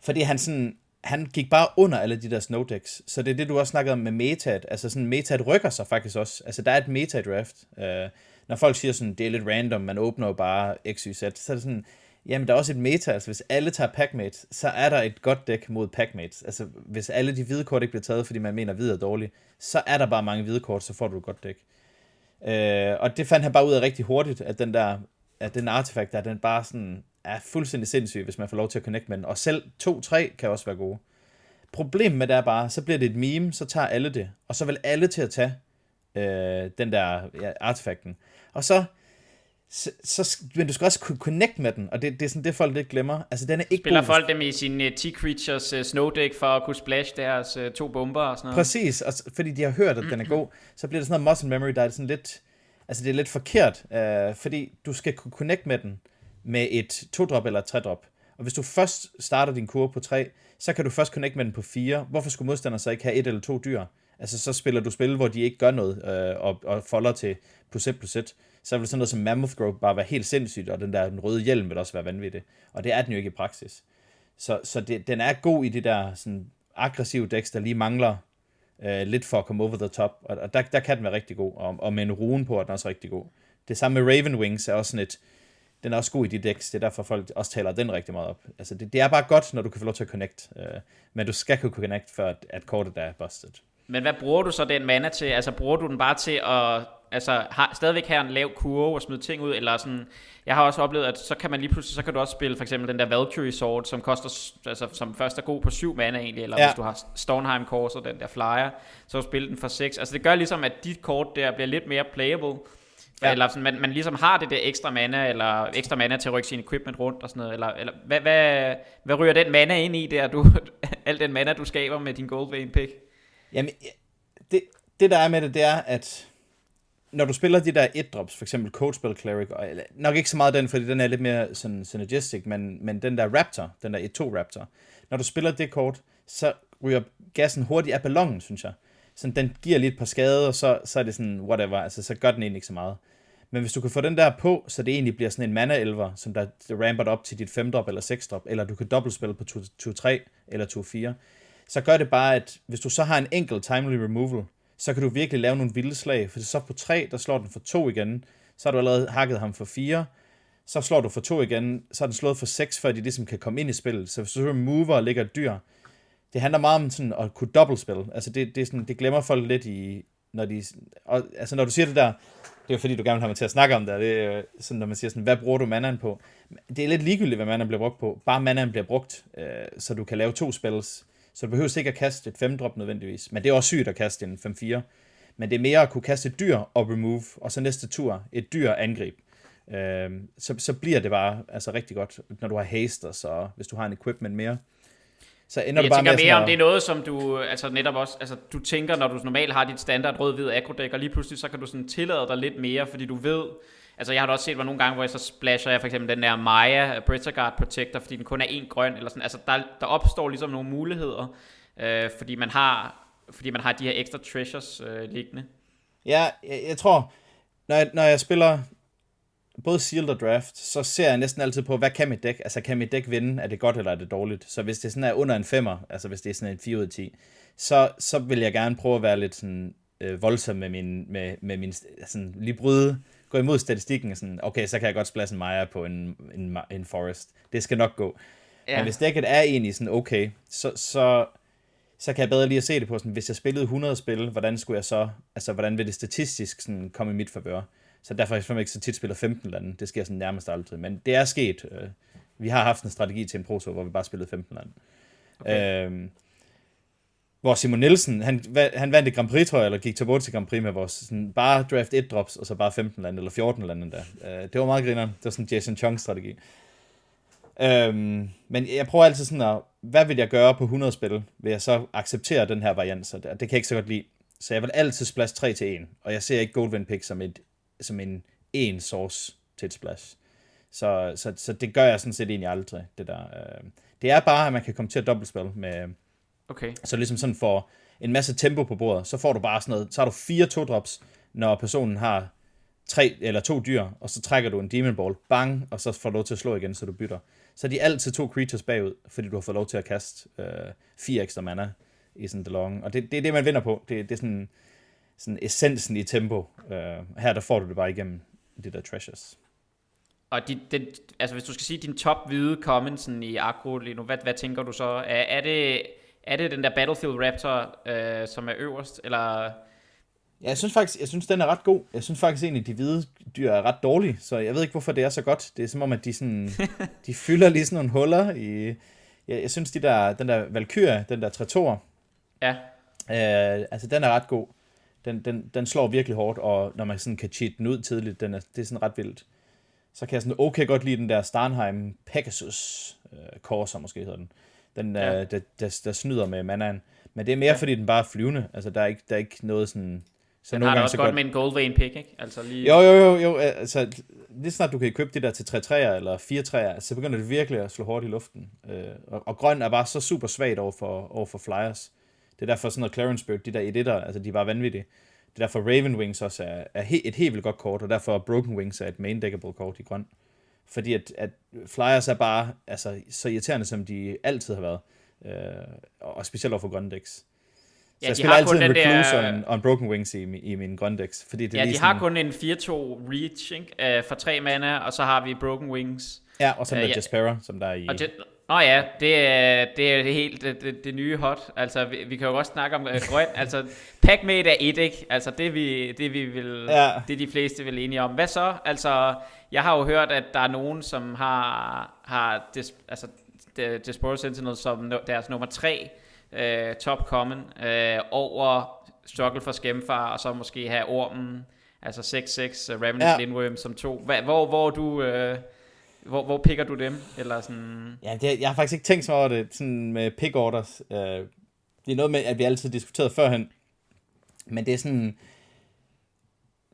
Fordi han sådan, han gik bare under alle de der snowdecks. Så det er det, du også snakkede om med metat. Altså sådan, metat rykker sig faktisk også. Altså der er et meta-draft. Øh, når folk siger sådan, det er lidt random, man åbner jo bare x, y, z, så er det sådan, jamen der er også et meta. Altså hvis alle tager packmates, så er der et godt dæk mod packmates. Altså hvis alle de hvide kort ikke bliver taget, fordi man mener, at hvide er dårligt, så er der bare mange hvide kort, så får du et godt dæk. Øh, og det fandt han bare ud af rigtig hurtigt, at den der, at den artefakt der, den bare sådan, er fuldstændig sindssyg, hvis man får lov til at connecte med den. Og selv 2-3 kan også være gode. Problemet med det er bare, så bliver det et meme, så tager alle det. Og så vil alle til at tage øh, den der ja, artefakten. Og så, så, så, men du skal også kunne connect med den, og det, det er sådan det, folk lidt glemmer. Altså, den er ikke Spiller god. folk dem i sin uh, T-Creatures uh, snow deck for at kunne splash deres uh, to bomber og sådan noget? Præcis, og, fordi de har hørt, at den er god, så bliver det sådan noget muscle memory, der er sådan lidt, altså det er lidt forkert, uh, fordi du skal kunne connect med den, med et 2-drop eller et 3-drop. Og hvis du først starter din kurve på 3, så kan du først connect med den på 4. Hvorfor skulle modstanderen så ikke have et eller to dyr? Altså så spiller du spil, hvor de ikke gør noget, øh, og, og folder til plus 1 plus 1. Så vil sådan noget som Mammoth Grove bare være helt sindssygt, og den der den røde hjelm vil også være vanvittig. Og det er den jo ikke i praksis. Så, så det, den er god i det der sådan, aggressive decks, der lige mangler øh, lidt for at komme over the top. Og, og der, der kan den være rigtig god, og, og med en rune på er den også rigtig god. Det samme med Raven Wings er også sådan et, den er også god i de decks, det er derfor folk også taler den rigtig meget op. Altså det, det er bare godt, når du kan få lov til at connect, øh, men du skal kunne connect, før at, at kortet er busted. Men hvad bruger du så den mana til? Altså bruger du den bare til at altså, har, stadigvæk have en lav kurve og smide ting ud, eller sådan, jeg har også oplevet, at så kan man lige pludselig, så kan du også spille for eksempel den der Valkyrie Sword, som koster, altså som først er god på 7 mana egentlig, eller ja. hvis du har Stornheim Course og den der flyer, så spille den for 6. Altså det gør ligesom, at dit kort der bliver lidt mere playable, Ja. Eller sådan, man, man ligesom har det der ekstra mana, eller ekstra mana til at rykke sin equipment rundt og sådan noget. Eller, eller hvad, hvad, hvad ryger den mana ind i der, du, al den mana, du skaber med din Gold Vein pick? Jamen, det, det der er med det, det er, at når du spiller de der et drops, for eksempel Cold Spell Cleric, og, eller, nok ikke så meget den, fordi den er lidt mere sådan synergistic, men, men den der Raptor, den der 1-2 Raptor, når du spiller det kort, så ryger gassen hurtigt af ballonen, synes jeg. Sådan, den giver lidt et par skade, og så, så er det sådan, whatever, altså så gør den egentlig ikke så meget. Men hvis du kan få den der på, så det egentlig bliver sådan en mana elver, som der, der ramper op til dit 5 drop eller 6 drop, eller du kan dobbeltspille på 2-3 eller 2-4, så gør det bare, at hvis du så har en enkelt timely removal, så kan du virkelig lave nogle vilde slag, for så på 3, der slår den for 2 igen, så har du allerede hakket ham for 4, så slår du for 2 igen, så er den slået for 6, før de ligesom kan komme ind i spillet. Så hvis du remover og lægger et dyr, det handler meget om sådan at kunne dobbeltspille. Altså det, det, er sådan, det glemmer folk lidt i, når de, og, altså når du siger det der, det er jo fordi, du gerne vil have mig til at snakke om det, det er sådan, når man siger sådan, hvad bruger du manaen på? Det er lidt ligegyldigt, hvad manaen bliver brugt på. Bare manaen bliver brugt, øh, så du kan lave to spells. Så du behøver ikke at kaste et 5 drop nødvendigvis. Men det er også sygt at kaste en 5-4. Men det er mere at kunne kaste et dyr og remove, og så næste tur et dyr angreb. Øh, så, så bliver det bare altså rigtig godt, når du har haste, og så hvis du har en equipment mere. Så ender jeg du bare tænker med mere, om det er noget, som du altså netop også, altså du tænker, når du normalt har dit standard rød-hvid agro og lige pludselig så kan du sådan tillade dig lidt mere, fordi du ved, altså jeg har da også set hvor nogle gange, hvor jeg så splasher jeg for eksempel den der Maya Guard Protector, fordi den kun er en grøn, eller sådan, altså der, der opstår ligesom nogle muligheder, øh, fordi man har fordi man har de her ekstra treasures øh, liggende. Ja, jeg, jeg tror, når jeg, når jeg spiller både sealed og draft, så ser jeg næsten altid på, hvad kan mit dæk? Altså, kan mit dæk vinde? Er det godt, eller er det dårligt? Så hvis det sådan er under en femmer, altså hvis det er sådan en 4 ud af 10, så, så vil jeg gerne prøve at være lidt sådan øh, voldsom med min, med, med min sådan, lige bryde, gå imod statistikken, sådan, okay, så kan jeg godt splasse en Maja på en, en, en Forest. Det skal nok gå. Ja. Men hvis dækket er egentlig sådan okay, så, så, så kan jeg bedre lige at se det på, sådan, hvis jeg spillede 100 spil, hvordan skulle jeg så, altså hvordan vil det statistisk sådan, komme i mit favør? Så derfor har jeg ikke så tit spillet 15 lande. Det sker sådan nærmest aldrig. Men det er sket. Øh, vi har haft en strategi til en pro hvor vi bare spillede 15 lande. Okay. Øhm, hvor Simon Nielsen, han, han vandt et Grand Prix, tror jeg, eller gik tilbage til Grand Prix med vores sådan, bare draft 1 drops, og så bare 15 lande, eller 14 lande der. Øh, det var meget grineren. Det var sådan Jason Chung-strategi. Øhm, men jeg prøver altid sådan at, hvad vil jeg gøre på 100 spil? Vil jeg så acceptere den her variant? Så det, det kan jeg ikke så godt lide. Så jeg vil altid splash 3 til 1, og jeg ser ikke Goldwyn Pick som et som en en source til et splash. Så, så, så det gør jeg sådan set egentlig aldrig, det der. Øh. Det er bare, at man kan komme til at dobbeltspil med... Okay. Så ligesom sådan for en masse tempo på bordet, så får du bare sådan noget, så har du fire to drops, når personen har tre eller to dyr, og så trækker du en demon ball, bang, og så får du lov til at slå igen, så du bytter. Så er de altid to creatures bagud, fordi du har fået lov til at kaste øh, fire ekstra mana i sådan det long. Og det, det er det, man vinder på. Det, det er sådan, sådan essensen i tempo. Uh, her der får du det bare igennem det der treasures. Og de, den, altså hvis du skal sige din top hvide comment sådan i agro lige nu, hvad, hvad tænker du så? Er, er, det, er det den der Battlefield Raptor, øh, som er øverst, eller... Ja, jeg synes faktisk, jeg synes, den er ret god. Jeg synes faktisk egentlig, de hvide dyr er ret dårlige, så jeg ved ikke, hvorfor det er så godt. Det er som om, at de, sådan, de fylder lige sådan nogle huller i... Jeg, jeg synes, de der, den der Valkyria, den der Tretor, ja. øh, altså den er ret god den, den, den slår virkelig hårdt, og når man sådan kan cheat den ud tidligt, den er, det er sådan ret vildt. Så kan jeg sådan okay godt lide den der Starnheim Pegasus øh, Corsa, måske hedder den. Den, ja. øh, der, der, der, snyder med manaen. Men det er mere, ja. fordi den bare er flyvende. Altså, der er ikke, der er ikke noget sådan... Så den nogle har det også godt, godt med en Goldvein pick, ikke? Altså lige... Jo, jo, jo, jo. Altså, lige snart du kan købe det der til 3 træer eller 4 træer, så begynder det virkelig at slå hårdt i luften. Øh, og, og grøn er bare så super svagt over for, over for flyers. Det er derfor sådan noget Clarence Bird, de der editter, altså de er bare vanvittige. Det er derfor Raven Wings også er, er he, et helt vildt godt kort, og derfor Broken Wings er et main deckable kort i grøn. Fordi at, at Flyers er bare altså, så irriterende, som de altid har været. Øh, og specielt over for grønne decks. Så ja, jeg spiller altid en Recluse der... og, en, og en Broken Wings i, i min grønne decks. Fordi det ja, de har kun en 4-2 reach ikke? Uh, for 3 mana, og så har vi Broken Wings. Ja, og så er der uh, ja. Jaspera, som der er i... Og Nå ja, det er, det er helt det, det, det nye hot. Altså, vi, vi kan jo også snakke om uh, grøn. altså, med er et, ikke? Altså, det vi, det vi vil, ja. det de fleste vil enige om. Hvad så? Altså, jeg har jo hørt, at der er nogen, som har, har des, altså, Diaspora Sentinel som deres nummer 3 uh, øh, top common uh, over Struggle for Skæmfar, og så måske have Ormen, altså 6-6 uh, Ravenous ja. Lindworm som to. Hvor, hvor, hvor du... Uh, hvor, hvor picker du dem? Eller sådan... Ja, det, jeg har faktisk ikke tænkt så over det sådan med pick orders. Uh, det er noget med, at vi altid diskuteret førhen. Men det er sådan...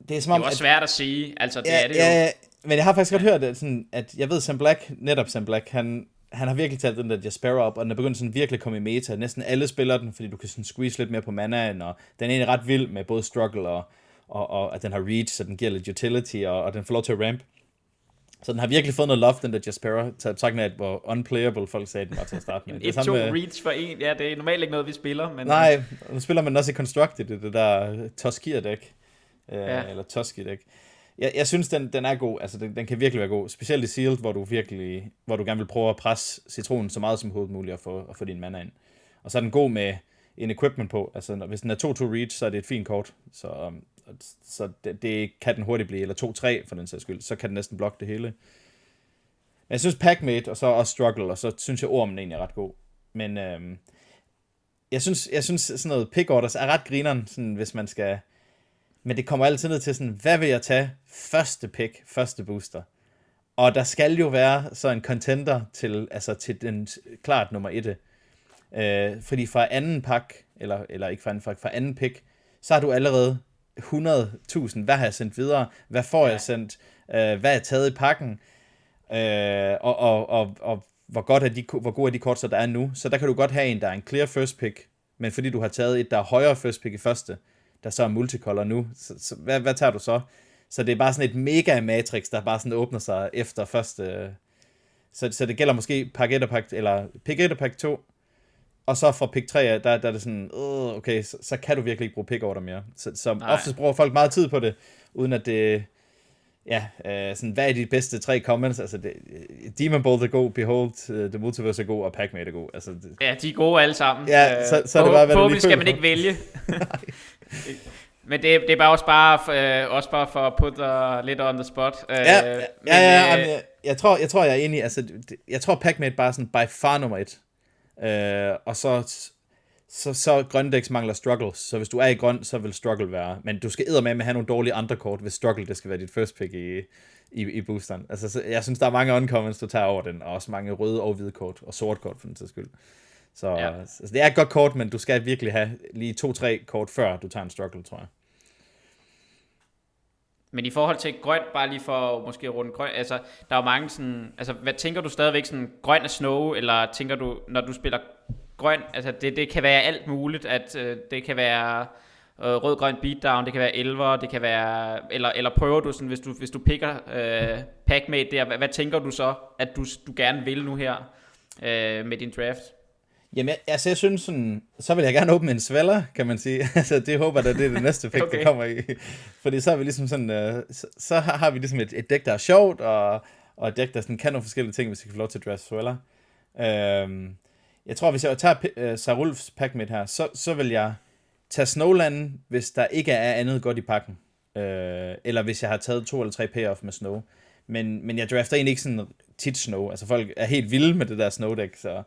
Det er, som om, det er også at, svært at sige. Altså, det ja, er det ja, jo. men jeg har faktisk godt hørt, at, sådan, at jeg ved, Sam Black, netop Sam Black, han, han har virkelig taget den der Jaspera op, og den er begyndt sådan virkelig at komme i meta. Næsten alle spiller den, fordi du kan sådan squeeze lidt mere på manaen, og den er egentlig ret vild med både struggle og, og, og at den har reach, så den giver lidt utility, og, og den får lov til at ramp. Så den har virkelig fået noget love, den der Jaspera, sagt af, hvor unplayable folk sagde, den var til at starte med. Et, to reach for en, ja, det er normalt ikke noget, vi spiller. Men... Nej, nu spiller man også i Constructed, det, der Toskir-dæk, øh, ja. eller Toski-dæk. Jeg, jeg synes, den, den er god, altså den, den kan virkelig være god, specielt i Sealed, hvor du virkelig, hvor du gerne vil prøve at presse citronen så meget som overhovedet muligt at få, at få din mana ind. Og så er den god med en equipment på, altså hvis den er 2-2 reach, så er det et fint kort, så, um, så det, det kan den hurtigt blive, eller 2-3 for den sags skyld, så kan den næsten blokke det hele. Men jeg synes Packmate, og så også Struggle, og så synes jeg Ormen egentlig er ret god. Men øhm, jeg, synes, jeg synes sådan noget pick orders er ret grineren, sådan, hvis man skal... Men det kommer altid ned til sådan, hvad vil jeg tage første pick, første booster? Og der skal jo være så en contender til, altså til den klart nummer 1. Øh, fordi fra anden pak, eller, eller ikke fra anden pak, fra anden pick, så har du allerede 100.000. Hvad har jeg sendt videre? Hvad får ja. jeg sendt? Øh, hvad er taget i pakken? Øh, og, og, og, og hvor, godt er de, hvor gode er de kort, så der er nu. Så der kan du godt have en, der er en clear first pick, men fordi du har taget et, der er højere first pick i første, der så er multicolor nu, så, så hvad, hvad tager du så? Så det er bare sådan et mega matrix, der bare sådan åbner sig efter første... Så, så det gælder måske pack 1 og pack, eller pick 1 og pack 2, og så fra pick 3, der, der er det sådan, øh, okay, så, så, kan du virkelig ikke bruge pick order mere. Så, så oftest bruger folk meget tid på det, uden at det, ja, øh, sådan, hvad er de bedste tre comments? Altså, det, Demon Bolt er god, Behold, uh, The Multiverse er god, og Pac-Man er god. Altså, det, ja, de er gode alle sammen. Ja, så, så er det bare, hvad lige skal man ikke vælge. Men det, det er bare også bare, øh, også bare for at putte dig lidt on the spot. Øh, ja, ja, men, ja, ja, øh, jeg, jeg, tror, jeg tror, jeg er enig. Altså, jeg tror, Pac-Man bare sådan by far nummer et. Øh, og så så, så grøndæks mangler struggles. Så hvis du er i grøn, så vil struggle være. Men du skal med at have nogle dårlige andre kort, hvis struggle det skal være dit first pick i, i, i boosteren. Altså, så, jeg synes, der er mange uncommons, du tager over den, og også mange røde og hvide kort, og sort kort for den sags skyld. Så ja. altså, det er et godt kort, men du skal virkelig have lige to-tre kort, før du tager en struggle, tror jeg. Men i forhold til grøn, bare lige for måske rundt grøn, altså der er jo mange sådan, altså hvad tænker du stadigvæk sådan, grøn af snow, eller tænker du, når du spiller grøn, altså det, det kan være alt muligt, at øh, det kan være øh, rød-grøn beatdown, det kan være elver, det kan være, eller, eller prøver du sådan, hvis du, hvis du picker øh, packmate der, hvad, hvad tænker du så, at du, du gerne vil nu her øh, med din draft? Jamen, altså jeg synes sådan, så vil jeg gerne åbne en svæller, kan man sige. altså det håber jeg, det er det næste pick, okay. der kommer i. Fordi så er vi ligesom sådan, øh, så, så har vi ligesom et, et dæk, der er sjovt, og, og et dæk, der sådan kan nogle forskellige ting, hvis vi kan få lov til at draft svæller. Øhm, jeg tror, hvis jeg tager uh, Sarulfs pack med her, så, så vil jeg tage Snowland, hvis der ikke er andet godt i pakken. Uh, eller hvis jeg har taget to eller tre payoff med Snow. Men, men jeg drafter egentlig ikke sådan tit Snow. Altså folk er helt vilde med det der Snow-dæk, så,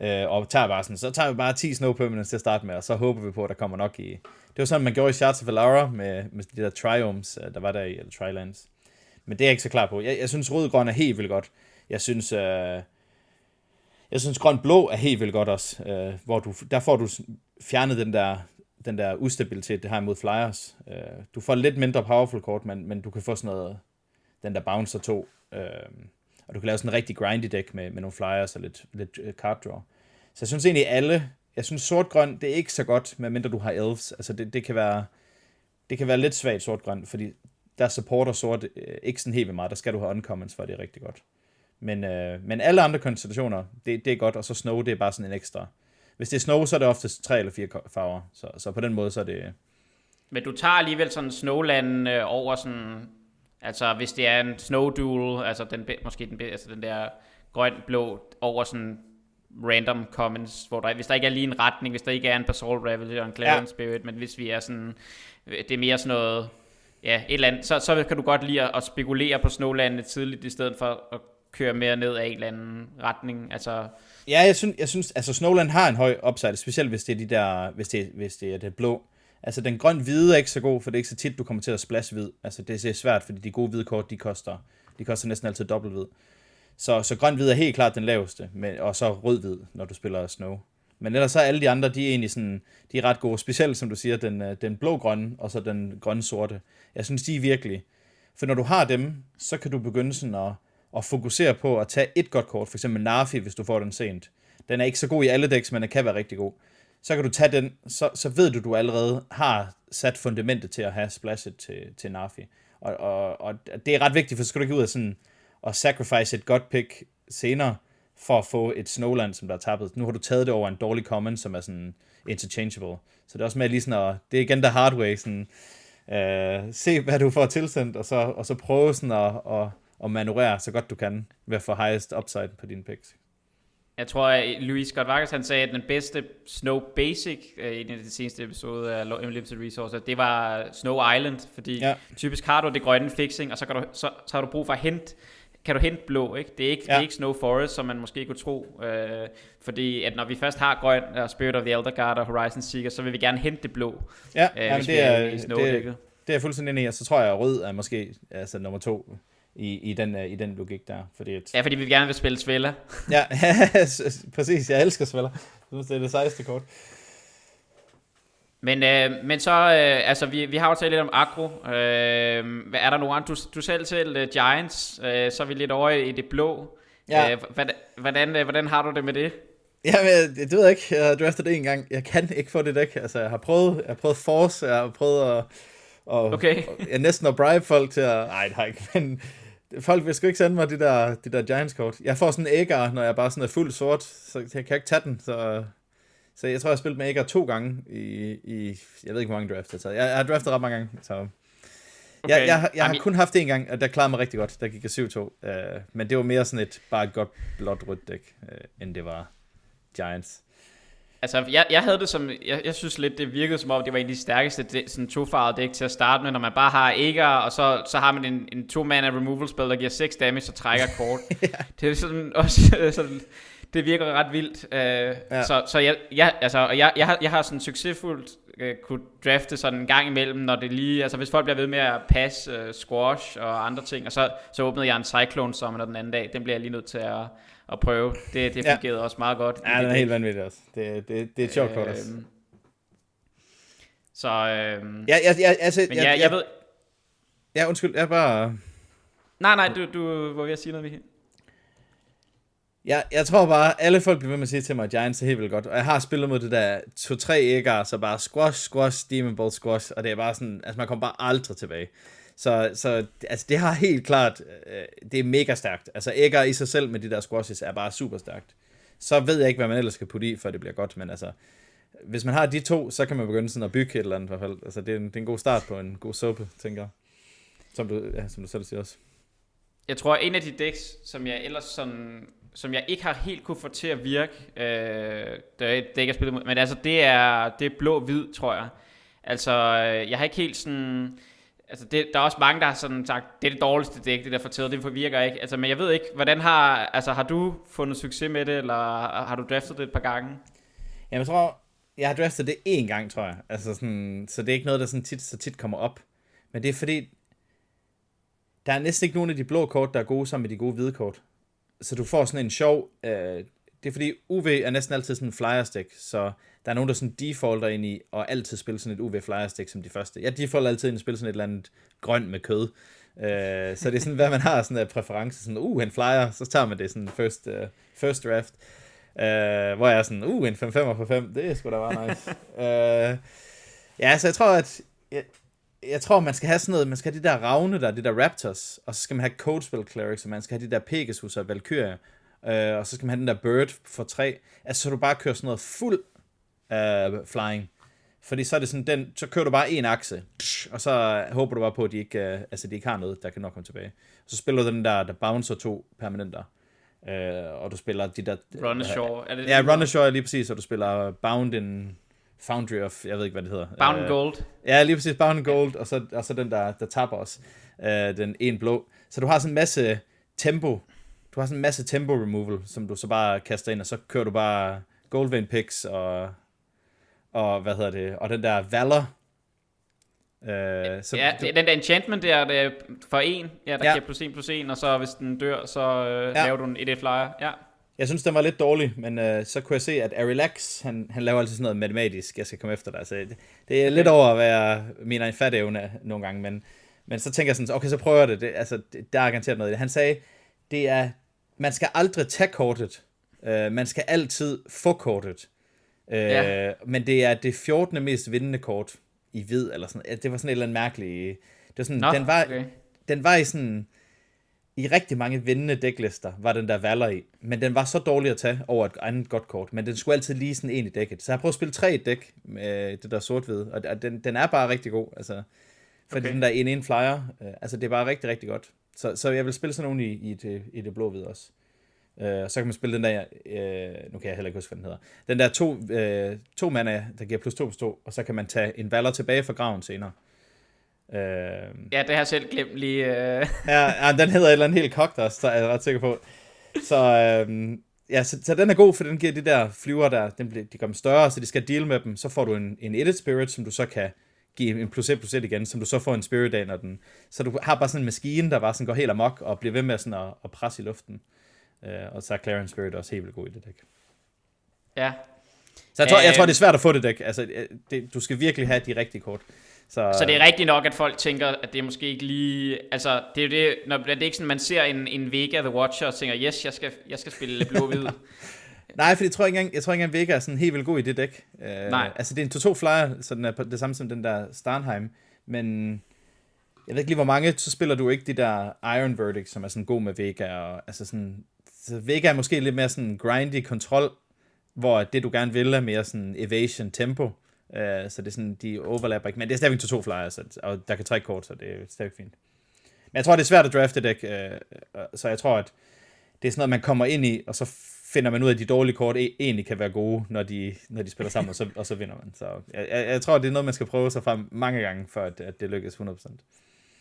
øh, og tager bare sådan, så tager vi bare 10 Snow Permanents til at starte med, og så håber vi på, at der kommer nok i. Det var sådan, man gjorde i Shards of Valara med, med de der Triomes, øh, der var der i, eller Trilands. Men det er jeg ikke så klar på. Jeg, jeg synes, rød-grøn er helt vildt godt. Jeg synes, øh, jeg synes, grøn-blå er helt vildt godt også, øh, hvor du, der får du fjernet den der, den der ustabilitet, det har imod flyers. Øh, du får lidt mindre powerful kort, men, men du kan få sådan noget, den der bouncer 2, øh, og du kan lave sådan en rigtig grindy deck med, med nogle flyers og lidt, lidt øh, card draw. Så jeg synes egentlig alle, jeg synes sort-grøn, det er ikke så godt, medmindre du har elves. Altså det, det kan være, det kan være lidt svagt sort-grøn, fordi der supporter sort øh, ikke sådan helt ved meget, der skal du have uncommons, for det er rigtig godt. Men, øh, men alle andre konstellationer, det, det er godt, og så snow, det er bare sådan en ekstra. Hvis det er snow, så er det oftest tre eller fire farver, så, så på den måde, så er det... Men du tager alligevel sådan snowland øh, over sådan, altså hvis det er en snow duel, altså den, måske den, altså den der grøn-blå over sådan random comments, hvor der, hvis der ikke er lige en retning, hvis der ikke er en Basalt Ravager og en Clarion ja. Spirit, men hvis vi er sådan, det er mere sådan noget, ja, et eller andet, så, så kan du godt lide at, at spekulere på Snowlandet tidligt, i stedet for at kører mere ned af en eller anden retning. Altså... Ja, jeg synes, jeg synes, altså Snowland har en høj upside, specielt hvis det er de der, hvis det, hvis det er det blå. Altså den grøn-hvide er ikke så god, for det er ikke så tit, du kommer til at splash hvid. Altså det er svært, fordi de gode hvide kort, de koster, de koster næsten altid dobbelt hvid. Så, så grøn-hvid er helt klart den laveste, men, og så rød-hvid, når du spiller snow. Men ellers så er alle de andre, de er egentlig sådan, de er ret gode. Specielt, som du siger, den, øh, den blå-grønne, og så den grønne-sorte. Jeg synes, de er virkelig... For når du har dem, så kan du begynde sådan at, at fokusere på at tage et godt kort, for eksempel Nafi, hvis du får den sent. Den er ikke så god i alle decks, men den kan være rigtig god. Så kan du tage den, så, så ved du, du allerede har sat fundamentet til at have splashet til, til Nafi. Og, og, og det er ret vigtigt, for så skal du ikke ud af sådan og sacrifice et godt pick senere, for at få et Snowland, som der er tappet. Nu har du taget det over en dårlig common, som er sådan interchangeable. Så det er også med lige sådan at, det er igen der hard way, sådan, øh, se hvad du får tilsendt, og så, og så prøve sådan at, at, at manøvrere så godt du kan, ved at få highest upside på dine picks. Jeg tror, at Louis Scott Vargas, han sagde, at den bedste Snow Basic øh, i den seneste episode af Unlimited Resources, det var Snow Island, fordi ja. typisk har du det grønne fixing, og så, kan du, så, så har du brug for at hente kan du hente blå, ikke? Det er ikke, ja. det er ikke Snow Forest, som man måske kunne tro, øh, fordi at når vi først har grøn og Spirit of the Elder Guard og Horizon Seeker, så vil vi gerne hente det blå. Ja, øh, jamen, det, er, er det, det er jeg fuldstændig enig i, og så tror jeg, at rød er måske altså nummer to i, i, den, uh, i den logik der. Fordi at... Ja, fordi vi gerne vil spille Svella. ja, præcis. Jeg elsker Svella. Det er det sejeste kort. Men, øh, men så, øh, altså vi, vi har jo talt lidt om agro. Øh, hvad er der nogen Du, du selv til uh, Giants, øh, så er vi lidt over i det blå. Ja. Øh, hvordan, hvordan, øh, hvordan har du det med det? Ja, men, det ved jeg ikke. Jeg har draftet det en gang. Jeg kan ikke få det dæk. Altså, jeg har prøvet, jeg har prøvet Force, jeg har prøvet at, og, okay. og jeg næsten at bribe folk til at... Nej, det har ikke, men folk vil sgu ikke sende mig de der, de der Giants-kort. Jeg får sådan en ægger, når jeg bare sådan er fuld sort, så jeg kan ikke tage den, så så jeg tror, jeg har spillet med Ægger to gange i, i, jeg ved ikke, hvor mange drafts jeg har Jeg, jeg har draftet ret mange gange, så... Okay. Jeg, jeg, jeg har kun haft det en gang, og der klarede mig rigtig godt. Der gik jeg 7-2. Uh, men det var mere sådan et bare et godt blåt rødt dæk, uh, end det var Giants. Altså, jeg, jeg havde det som, jeg, jeg synes lidt, det virkede som om, det var en af de stærkeste de, sådan tofarvede dæk til at starte med, når man bare har Ægger, og så, så har man en, en to-mana removal spell, der giver 6 damage og trækker kort. ja. Det er sådan også sådan, det virker ret vildt. Uh, ja. Så, så jeg, jeg, altså, jeg, jeg, har, jeg har sådan succesfuldt uh, kunne drafte sådan en gang imellem, når det lige, altså hvis folk bliver ved med at passe uh, squash og andre ting, og så, så åbnede jeg en Cyclone Summoner den anden dag, den bliver jeg lige nødt til at, at prøve. Det, det fungerede ja. også meget godt. Ja, den er helt vanvittig også. Det, det, det er et sjovt kort også. Øhm, så, øhm, ja, ja, ja, altså, men jeg, jeg, jeg ved... Ja, undskyld, jeg bare... Nej, nej, du, du var ved at sige noget, Michael. Ja, jeg tror bare, alle folk bliver ved med at sige til mig, at Giants er helt vildt godt. Og jeg har spillet mod det der 2-3 ægger, så bare squash, squash, demon ball, squash. Og det er bare sådan, altså man kommer bare aldrig tilbage. Så, så altså, det har helt klart, øh, det er mega stærkt. Altså ægger i sig selv med de der squashes er bare super stærkt. Så ved jeg ikke, hvad man ellers skal putte i, for det bliver godt. Men altså, hvis man har de to, så kan man begynde sådan at bygge et eller andet i hvert fald. Altså det er en, det er en god start på en god suppe, tænker jeg. Som du, ja, som du selv siger også. Jeg tror, en af de decks, som jeg ellers sådan som jeg ikke har helt kunne få til at virke, øh, det er ikke jeg spillet men altså det er, det er blå-hvid, tror jeg. Altså, øh, jeg har ikke helt sådan... Altså, det, der er også mange, der har sådan sagt, det er det dårligste dæk, det der fortæller, det virker ikke. Altså, men jeg ved ikke, hvordan har, altså, har du fundet succes med det, eller har du draftet det et par gange? Jamen, jeg tror, jeg har draftet det én gang, tror jeg. Altså, sådan, så det er ikke noget, der sådan tit, så tit kommer op. Men det er fordi, der er næsten ikke nogen af de blå kort, der er gode sammen med de gode hvide kort så du får sådan en sjov, øh, det er fordi UV er næsten altid sådan en flyer stick, så der er nogen, der sådan defaulter ind i, og altid spiller sådan et UV flyer stick som de første. Jeg defaulter altid ind og spiller sådan et eller andet grønt med kød. Øh, så det er sådan, hvad man har sådan en præference, sådan, uh, en flyer, så tager man det sådan first, uh, first draft. Uh, hvor jeg er sådan, uh, en 5 5 for 5, det er sgu da bare nice. uh, ja, så jeg tror, at jeg, jeg tror, man skal have sådan noget, man skal have de der ravne der, de der raptors, og så skal man have Codespell Clerics, og man skal have de der Pegasus og Valkyria, øh, og så skal man have den der Bird for tre. Altså, så du bare kører sådan noget fuld øh, flying. Fordi så er det sådan, den, så kører du bare en akse, og så håber du bare på, at de ikke, øh, altså, de ikke har noget, der kan nok komme tilbage. Så spiller du den der, der bouncer to permanenter. Øh, og du spiller de der... Run Ashore. Er det ja, Run Ashore er lige præcis, og du spiller Bound in Foundry of, jeg ved ikke, hvad det hedder. Bound uh, Gold. Ja, lige præcis, Bound Gold, og så, og så den, der, der tapper os. Uh, den en blå. Så du har sådan en masse tempo, du har sådan en masse tempo removal, som du så bare kaster ind, og så kører du bare Goldvein picks, og, og hvad hedder det, og den der Valor, Uh, så ja, du, den der enchantment der, det er for en, ja, der ja. giver plus en plus en, og så hvis den dør, så uh, ja. laver du en 1-1 flyer. Ja. Jeg synes, den var lidt dårlig, men øh, så kunne jeg se, at Arilax, han, han laver altid sådan noget matematisk, jeg skal komme efter dig. Så det, det er lidt over at være min egen fatævne nogle gange, men, men så tænker jeg sådan, okay, så prøver jeg det. det altså, der er garanteret noget i det. Han sagde, det er, man skal aldrig tage kortet, øh, man skal altid få kortet. Øh, ja. Men det er det 14. mest vindende kort i hvid, eller sådan Det var sådan et eller andet mærkeligt... Det var sådan, Nå, den, var, okay. den var i sådan i rigtig mange vindende dæklister var den der Valor i, men den var så dårlig at tage over et andet godt kort, men den skulle altid lige sådan en i dækket. Så jeg prøvet at spille tre i dæk med det der sort og den, den er bare rigtig god, altså, fordi okay. den der en en flyer, øh, altså det er bare rigtig, rigtig godt. Så, så jeg vil spille sådan nogen i, i, det, i det blå-hvide også. Øh, så kan man spille den der, øh, nu kan jeg heller ikke huske, hvad den hedder, den der to, øh, to mana, der giver plus to plus to, og så kan man tage en Valor tilbage fra graven senere. Øh, ja, det har jeg selv glemt lige. Øh. ja, ja, den hedder et eller andet helt kogt også, så er jeg ret sikker på. Så, øh, ja, så, så, den er god, for den giver de der flyver der, den, de gør dem større, så de skal deal med dem. Så får du en, en edit spirit, som du så kan give en plus 1 plus 1 igen, som du så får en spirit af, når den... Så du har bare sådan en maskine, der bare sådan går helt amok og bliver ved med sådan at, at presse i luften. Uh, og så er Clarence Spirit også helt vildt god i det dæk. Ja. Så jeg tror, jeg tror, det er svært at få det dæk. Altså, det, du skal virkelig have de rigtige kort. Så, så det er rigtigt nok, at folk tænker, at det er måske ikke lige... Altså, det er jo det, når det er ikke sådan, man ser en, en Vega The Watcher og tænker, yes, jeg skal, jeg skal spille blå-hvid. Nej, for jeg tror ikke engang, jeg tror ikke engang Vega er sådan helt vildt god i det dæk. Uh, Nej. Altså, det er en 2-2 flyer, så den er det samme som den der Starnheim. Men jeg ved ikke lige, hvor mange, så spiller du ikke de der Iron Verdict, som er sådan god med Vega. Og, altså sådan, så Vega er måske lidt mere sådan grindy kontrol, hvor det du gerne vil er mere sådan evasion tempo. Uh, så det er sådan, de overlapper ikke. Men det er stadigvæk 2-2 flyers, og der kan trække kort, så det er stadigvæk fint. Men jeg tror, det er svært at drafte dæk, uh, så jeg tror, at det er sådan noget, man kommer ind i, og så finder man ud af, at de dårlige kort e- egentlig kan være gode, når de, når de spiller sammen, og så, og så vinder man. Så jeg, jeg, jeg tror, det er noget, man skal prøve sig frem mange gange, for at, at det lykkes 100%.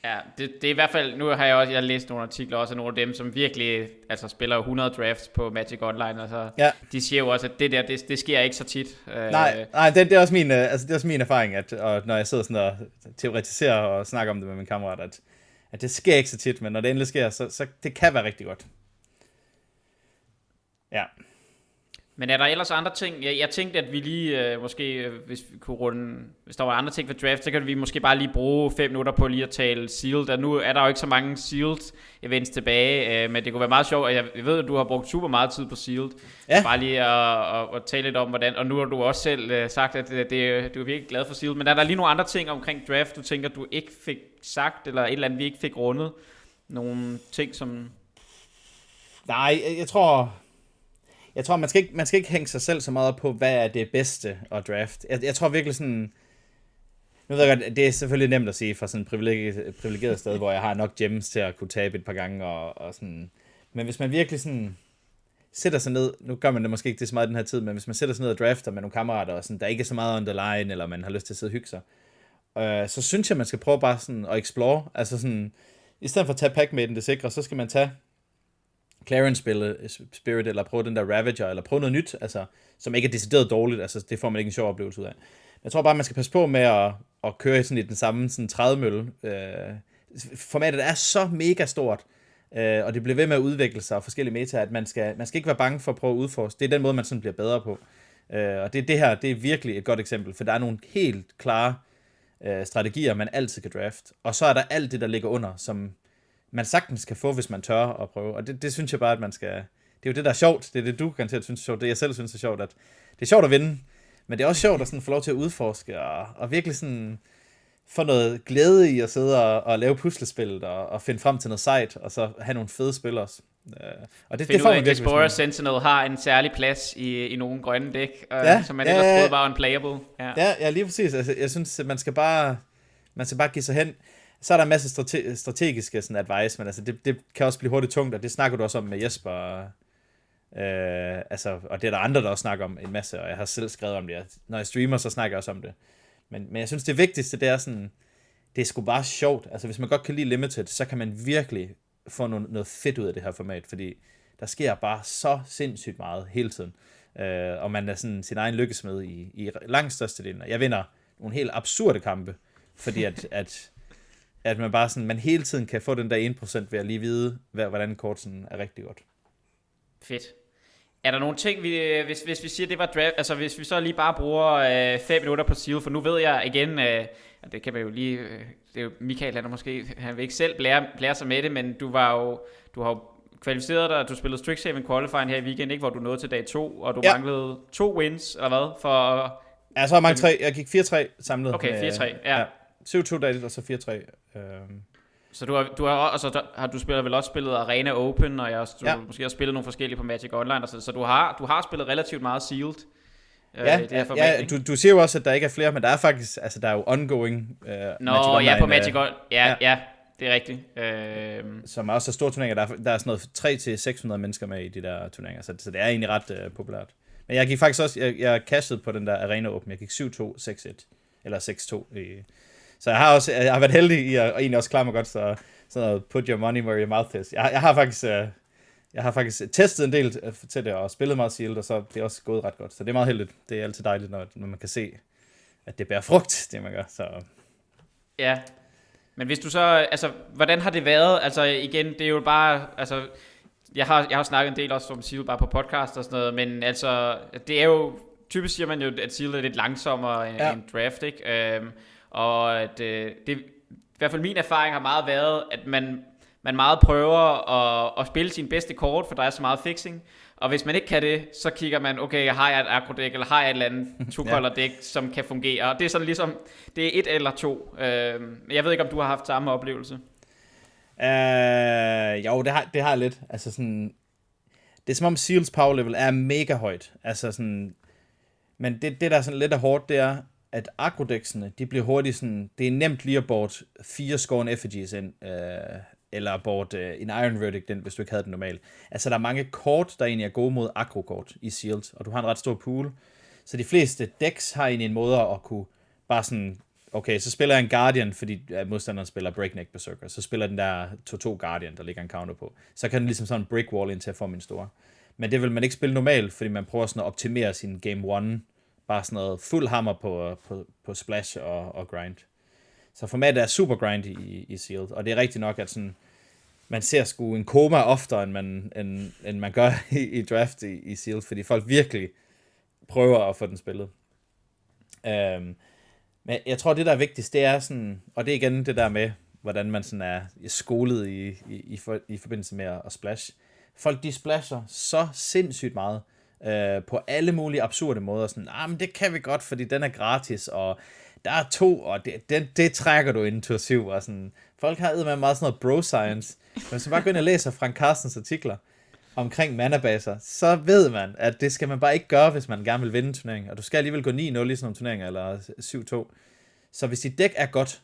Ja, det, det er i hvert fald, nu har jeg også jeg har læst nogle artikler også nogle af dem, som virkelig altså, spiller 100 drafts på Magic Online, og så ja. de siger jo også, at det der, det, det sker ikke så tit. Nej, nej det, det, er også min, øh, altså, det er også min erfaring, at og når jeg sidder sådan og teoretiserer og snakker om det med min kammerat, at, at det sker ikke så tit, men når det endelig sker, så, så det kan være rigtig godt. Ja. Men er der ellers andre ting? Jeg, jeg tænkte, at vi lige, øh, måske, øh, hvis vi kunne runde, hvis der var andre ting for draft, så kan vi måske bare lige bruge fem minutter på lige at tale sealed. Og nu er der jo ikke så mange sealed events tilbage, øh, men det kunne være meget sjovt, og jeg, jeg ved, at du har brugt super meget tid på sealed. Ja. Bare lige at, at, at, tale lidt om, hvordan, og nu har du også selv øh, sagt, at det, det, du er virkelig glad for sealed. Men er der lige nogle andre ting omkring draft, du tænker, du ikke fik sagt, eller et eller andet, vi ikke fik rundet? Nogle ting, som... Nej, jeg tror, jeg tror, man skal, ikke, man skal ikke hænge sig selv så meget på, hvad er det bedste at draft. Jeg, jeg tror virkelig sådan... Nu ved jeg godt, det er selvfølgelig nemt at sige fra sådan et privilegeret, privilegeret sted, hvor jeg har nok gems til at kunne tabe et par gange og, og sådan... Men hvis man virkelig sådan sætter sig ned, nu gør man det måske ikke det så meget den her tid, men hvis man sætter sig ned og drafter med nogle kammerater, og sådan, der ikke er så meget on the line, eller man har lyst til at sidde og hygge sig, øh, så synes jeg, man skal prøve bare sådan at explore, altså sådan, i stedet for at tage pack med den det sikre, så skal man tage Clarence eh, Spirit, eller prøve den der Ravager, eller prøve noget nyt, altså, som ikke er decideret dårligt, altså det får man ikke en sjov oplevelse ud af. Jeg tror bare, man skal passe på med at, at køre sådan i den samme sådan 30 mølle. Øh, formatet er så mega stort, øh, og det bliver ved med at udvikle sig og forskellige meta, at man skal, man skal ikke være bange for at prøve at udforske. Det er den måde, man sådan bliver bedre på. Øh, og det, det her, det er virkelig et godt eksempel, for der er nogle helt klare øh, strategier, man altid kan draft. Og så er der alt det, der ligger under, som man sagtens kan få, hvis man tør at prøve. Og det, det synes jeg bare, at man skal... Det er jo det, der er sjovt. Det er det, du garanteret synes er sjovt. Det jeg selv synes er sjovt. At det er sjovt at vinde, men det er også sjovt at sådan få lov til at udforske og, og virkelig sådan få noget glæde i at sidde og, og lave puslespil og, og finde frem til noget sejt, og så have nogle fede spil også. Uh, og det, det får man virkelig, Explorer man... Sentinel har en særlig plads i, i nogle grønne dæk, uh, ja, som man ja, ellers troede var unplayable. Ja. ja, ja, lige præcis. Altså, jeg synes, at man skal bare man skal bare give sig hen. Så er der en masse strate- strategiske sådan advice, men altså det, det kan også blive hurtigt tungt, og det snakker du også om med Jesper. Øh, altså, og det er der andre, der også snakker om en masse, og jeg har selv skrevet om det. Når jeg streamer, så snakker jeg også om det. Men, men jeg synes, det vigtigste, det er sådan, det er sgu bare sjovt. Altså, hvis man godt kan lide Limited, så kan man virkelig få noget, noget fedt ud af det her format, fordi der sker bare så sindssygt meget hele tiden. Øh, og man er sådan sin egen lykkesmed i, i langt størstedelen. Jeg vinder nogle helt absurde kampe, fordi at, at at man bare sådan, man hele tiden kan få den der 1% ved at lige vide, hvordan kort sådan er rigtig godt. Fedt. Er der nogle ting, vi, hvis, hvis vi siger, det var draft, altså hvis vi så lige bare bruger 5 øh, minutter på Seal, for nu ved jeg igen, øh, det kan man jo lige, øh, det er jo Michael, han er måske, han vil ikke selv blære, blære sig med det, men du var jo, du har jo kvalificeret dig, du spillede Strixhaven Qualifying her i weekend, ikke, hvor du nåede til dag 2, og du ja. manglede to wins, eller hvad, for... Ja, så har jeg tre, jeg gik 4-3 samlet. Okay, 4-3, ja. ja. 7-2 dag, og så 4-3. Øhm, Så du har, du har, altså, der, har du spillet vel også spillet Arena Open, og jeg, du ja. måske har spillet nogle forskellige på Magic Online, så, så du, har, du har spillet relativt meget Sealed. Øh, ja, det her format, ja du, du siger jo også, at der ikke er flere, men der er faktisk, altså der er jo ongoing uh, Nå, Magic Online, ja, på Magic Online, ja, ja, ja, det er rigtigt. Uh, Som er også store turneringer, der er, der er sådan noget 3-600 mennesker med i de der turneringer, så, så det er egentlig ret uh, populært. Men jeg gik faktisk også, jeg, jeg cashede på den der Arena Open, jeg gik 7-2, 6-1, eller 6-2 i, så jeg har også, jeg har været heldig i at, og egentlig også klare mig godt, så sådan noget put your money where your mouth is. Jeg, jeg har faktisk, uh, jeg har faktisk testet en del til det, og spillet meget Sealed, og så det er også gået ret godt. Så det er meget heldigt. Det er altid dejligt, når, når man kan se, at det bærer frugt, det man gør. Så. Ja, men hvis du så, altså, hvordan har det været? Altså igen, det er jo bare, altså, jeg har, jeg har snakket en del også om Seal bare på podcast og sådan noget, men altså, det er jo, typisk siger man jo, at Seal er lidt langsommere end, ja. end draft, ikke? Øhm, og at, øh, det, i hvert fald min erfaring har meget været, at man, man meget prøver at, at spille sin bedste kort, for der er så meget fixing. Og hvis man ikke kan det, så kigger man, okay, har jeg et agro-dæk, eller har jeg et eller andet to color dæk, som kan fungere. Og det er sådan ligesom, det er et eller to. Øh, jeg ved ikke, om du har haft samme oplevelse. Uh, jo, det har, det har jeg lidt. Altså sådan, det er som om Seals power level er mega højt. Altså sådan, men det, det der er sådan lidt af hårdt, det er, at agrodexene, de bliver hurtigt sådan, det er nemt lige at bort fire Scorn effigies ind, øh, eller bort øh, en Iron Verdict den, hvis du ikke havde den normalt. Altså, der er mange kort, der egentlig er gode mod agrokort i Sealed, og du har en ret stor pool. Så de fleste decks har egentlig en måde at kunne bare sådan, okay, så spiller jeg en Guardian, fordi ja, modstanderen spiller Breakneck Berserker, så spiller den der 2-2 Guardian, der ligger en counter på. Så kan den ligesom sådan en brick wall ind til at få min store. Men det vil man ikke spille normalt, fordi man prøver sådan at optimere sin game 1 bare sådan noget fuld hammer på, øh, på, på splash og, og grind. Så formatet er super grind i, i Sealed, og det er rigtigt nok, at sådan, man ser sgu en koma oftere, end man, end, end man gør i, i draft i, i Sealed, fordi folk virkelig prøver at få den spillet. Øhm, men jeg tror, det der er vigtigst, det er sådan, og det er igen det der med, hvordan man sådan er skolet i, i, i, for, i forbindelse med at splash. Folk de splasher så sindssygt meget øh, på alle mulige absurde måder. Sådan, ah, men det kan vi godt, fordi den er gratis, og der er to, og det, det, det trækker du intuitivt. Og sådan. Folk har med meget sådan noget bro-science. Hvis så bare går ind og læser Frank Carstens artikler omkring manabaser, så ved man, at det skal man bare ikke gøre, hvis man gerne vil vinde en turnering. Og du skal alligevel gå 9-0 i sådan nogle turneringer, eller 7-2. Så hvis dit dæk er godt,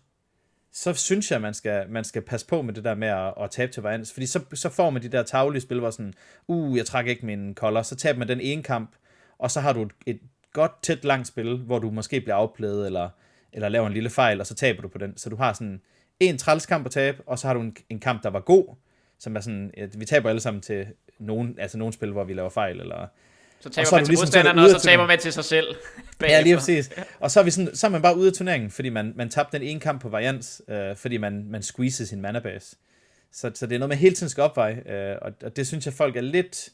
så synes jeg, man skal, man skal passe på med det der med at, at tabe til varians. Fordi så, så får man de der taglige spil, hvor sådan, uh, jeg trækker ikke min kolder. Så taber man den ene kamp, og så har du et, et godt, tæt, langt spil, hvor du måske bliver afplædet, eller, eller laver en lille fejl, og så taber du på den. Så du har sådan en trælskamp at tabe, og så har du en, en kamp, der var god, som er sådan, at vi taber alle sammen til nogen, altså nogen spil, hvor vi laver fejl, eller så taber og så man til ligesom, modstanderne, og så taber man til sig selv. Bagefter. Ja, lige præcis. Og så er, vi sådan, så er man bare ude af turneringen, fordi man, man tabte den ene kamp på varians, øh, fordi man, man squeezede sin mana base. Så, så det er noget med hele tiden skal opveje, øh, og, og det synes jeg, folk er lidt...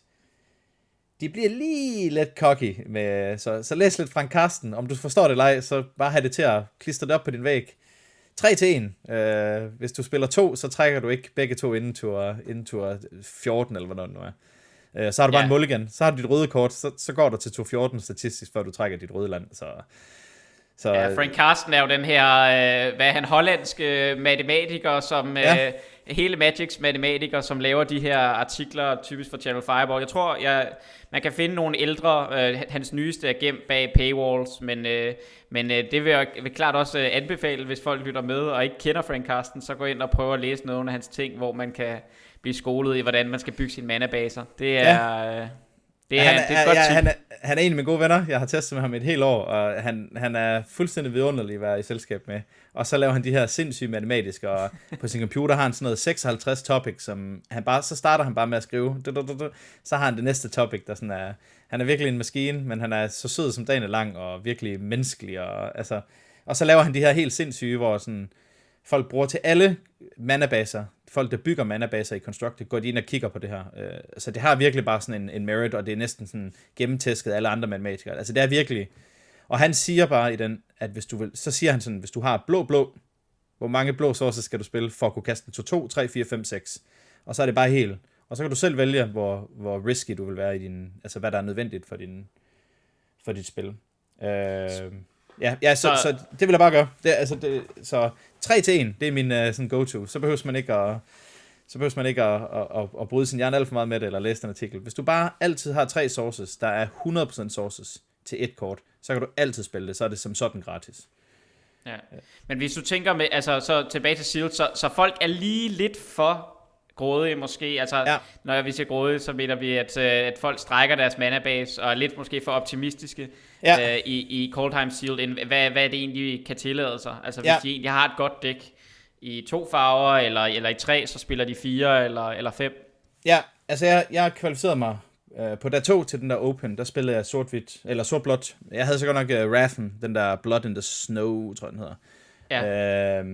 De bliver lige lidt cocky med... Så, så læs lidt Frank Karsten. Om du forstår det eller ej, så bare have det til at klistre det op på din væg. 3 til 1. Øh, hvis du spiller to, så trækker du ikke begge to inden tur, inden tur 14, eller hvad det nu er. Øh, så har du bare ja. en mulligan, så har du dit røde kort, så, så går du til 214 statistisk, før du trækker dit røde land. Så, så, ja, Frank Carsten er jo den her, øh, hvad er han, hollandske matematiker, som ja. øh, hele Magics matematiker, som laver de her artikler, typisk for Channel Fireball. Jeg tror, jeg, man kan finde nogle ældre, øh, hans nyeste er gemt bag paywalls, men, øh, men øh, det vil jeg vil klart også øh, anbefale, hvis folk lytter med og ikke kender Frank Carsten, så gå ind og prøve at læse nogle af hans ting, hvor man kan blive skolet i, hvordan man skal bygge sine manabaser. Det er... Ja. Øh, det er, han, det er et godt ja, han, er, han er en af mine gode venner. Jeg har testet med ham et helt år, og han, han er fuldstændig vidunderlig at være i selskab med. Og så laver han de her sindssyge matematiske, og på sin computer har han sådan noget 56 topics, som han bare, så starter han bare med at skrive. Du, du, du, du. Så har han det næste topic, der sådan er, han er virkelig en maskine, men han er så sød som dagen er lang, og virkelig menneskelig, og altså, og så laver han de her helt sindssyge, hvor sådan, folk bruger til alle manabaser, folk der bygger manabaser i Constructed, går de ind og kigger på det her. Øh, så det har virkelig bare sådan en, en merit, og det er næsten sådan gennemtæsket alle andre matematikere. Altså det er virkelig, og han siger bare i den, at hvis du vil, så siger han sådan, hvis du har blå blå, hvor mange blå sources skal du spille for at kunne kaste den 2, 2, 3, 4, 5, 6. Og så er det bare helt. Og så kan du selv vælge, hvor, hvor risky du vil være i din, altså hvad der er nødvendigt for, din, for dit spil. Øh, Ja, ja så, så, så, det vil jeg bare gøre. Det, altså, det, så 3 til 1, det er min uh, sådan go-to. Så behøver man ikke at, så behøver man ikke at, at, at, at bryde sin hjerne alt for meget med det, eller læse en artikel. Hvis du bare altid har tre sources, der er 100% sources til et kort, så kan du altid spille det, så er det som sådan gratis. Ja. Men hvis du tænker med, altså så tilbage til Shield, så, så folk er lige lidt for grådige måske. Altså, ja. når vi siger grådige, så mener vi, at, øh, at folk strækker deres manabase og er lidt måske for optimistiske ja. øh, i, i Coldheim Shield. Hvad, hvad er det egentlig kan tillade sig? Altså, hvis ja. de egentlig har et godt dæk i to farver, eller, eller i tre, så spiller de fire eller, eller fem. Ja, altså jeg, jeg har kvalificeret mig uh, på dag to til den der Open, der spillede jeg sort-hvidt, eller sort-blåt. Jeg havde så godt nok uh, Rathen, den der Blood in the Snow, tror jeg den hedder. Ja. Uh,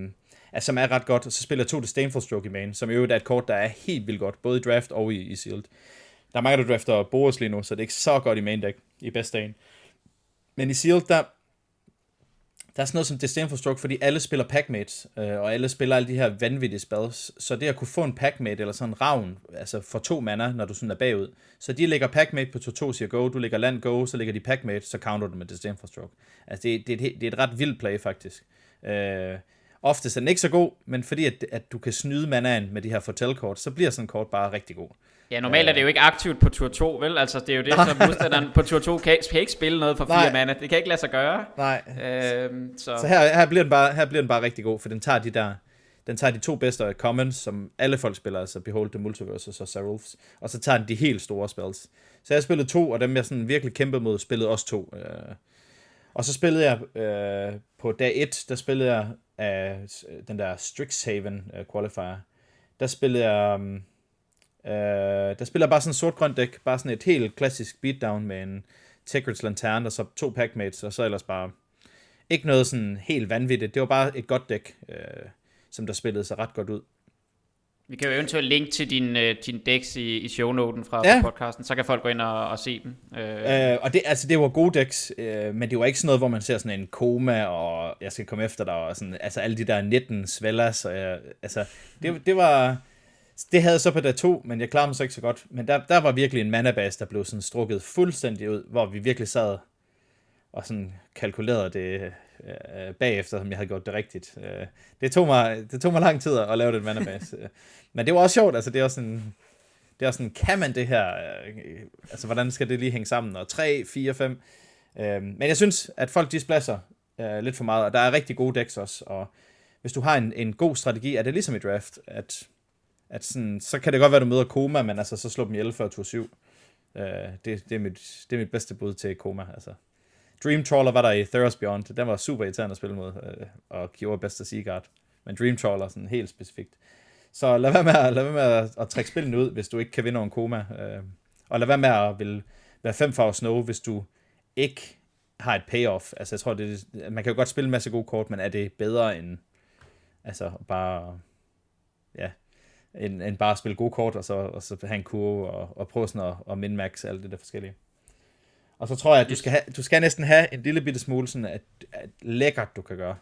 altså, som er ret godt, og så spiller to to Disdainful Stroke i main, som i øvrigt er et kort, der er helt vildt godt, både i draft og i, i sealed. Der er mange, der drafter Boris lige nu, så det er ikke så godt i main deck i best dagen. Men i sealed, der, der er sådan noget som Disdainful Stroke, fordi alle spiller packmates, øh, og alle spiller alle de her vanvittige spells, så det at kunne få en packmate eller sådan en ravn, altså for to mana, når du sådan er bagud, så de lægger packmate på 2-2, siger go, du lægger land go, så lægger de packmate, så counter du med Disdainful Stroke. Altså det, det, det, det er et ret vildt play faktisk. Øh, Oftest er den ikke så god, men fordi at, at du kan snyde manaen med de her fortællekort, så bliver sådan en kort bare rigtig god. Ja, normalt er det jo ikke aktivt på tur 2, vel? Altså, det er jo det, som modstanderen på tur 2 kan, kan ikke spille noget for fire mana. Det kan ikke lade sig gøre. Nej. Øhm, så så her, her, bliver den bare, her bliver den bare rigtig god, for den tager de der den tager de to bedste commons, som alle folk spiller, altså Behold the Multiverse og Serulfs, og så tager den de helt store spells. Så jeg spillede to, og dem jeg sådan virkelig kæmpede mod, spillede også to. Øh. Og så spillede jeg øh, på dag 1, der spillede jeg af øh, den der Strixhaven uh, qualifier, der spillede jeg, um, uh, der spiller jeg bare sådan en sort-grøn dæk, bare sådan et helt klassisk beatdown med en Tegrids Lantern, og så to packmates, og så ellers bare ikke noget sådan helt vanvittigt. Det var bare et godt dæk, uh, som der spillede sig ret godt ud. Vi kan jo eventuelt linke til din, uh, din decks i, i shownoten fra, ja. podcasten, så kan folk gå ind og, og se dem. Uh, uh, og det, altså, det var gode decks, uh, men det var ikke sådan noget, hvor man ser sådan en koma, og jeg skal komme efter dig, og sådan, altså alle de der 19 svellas, og jeg, altså, det, det var, det havde så på dag to, men jeg klarede mig så ikke så godt, men der, der var virkelig en manabase, der blev sådan strukket fuldstændig ud, hvor vi virkelig sad og sådan kalkulerede det øh, bagefter, som jeg havde gjort det rigtigt. Øh, det, tog mig, det tog mig lang tid at lave den manabase. Men det var også sjovt, altså det er også sådan, det er også sådan, kan man det her? Øh, altså, hvordan skal det lige hænge sammen? Og 3, 4, 5. Øh, men jeg synes, at folk de splasser øh, lidt for meget, og der er rigtig gode decks også, og hvis du har en, en god strategi, er det ligesom i draft, at, at sådan, så kan det godt være, at du møder Koma, men altså, så slå dem ihjel før tur 7. Øh, det, det, er mit, det er mit bedste bud til Koma, altså. Dream Trawler var der i Theros Beyond. Den var super irriterende at spille mod, øh, og gjorde bedst af Seaguard. Men Dream Trawler sådan helt specifikt. Så lad være med, at, lad være med at, at trække spillene ud, hvis du ikke kan vinde over en koma. Øh, og lad være med at vil være fem farver snow, hvis du ikke har et payoff. Altså jeg tror, det, man kan jo godt spille en masse gode kort, men er det bedre end altså bare ja, end, end bare at spille gode kort, og så, og så have en kurve, og, og prøve sådan at, at min-max alt det der forskellige. Og så tror jeg, at du skal, have, du skal næsten have en lille bitte smule sådan, at, at lækkert du kan gøre.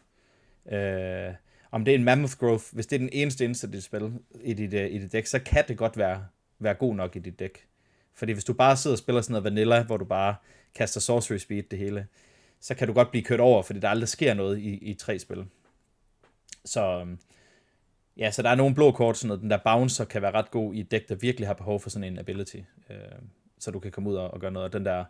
Øh, om det er en Mammoth Growth, hvis det er den eneste instant dit spil i dit, uh, i dit dæk, så kan det godt være, være god nok i dit dæk. Fordi hvis du bare sidder og spiller sådan noget vanilla, hvor du bare kaster sorcery speed det hele, så kan du godt blive kørt over, fordi der aldrig sker noget i, i tre spil. Så øhm, ja, så der er nogle blå kort, sådan noget, den der bouncer kan være ret god i et dæk, der virkelig har behov for sådan en ability, øh, så du kan komme ud og, og gøre noget. Og den der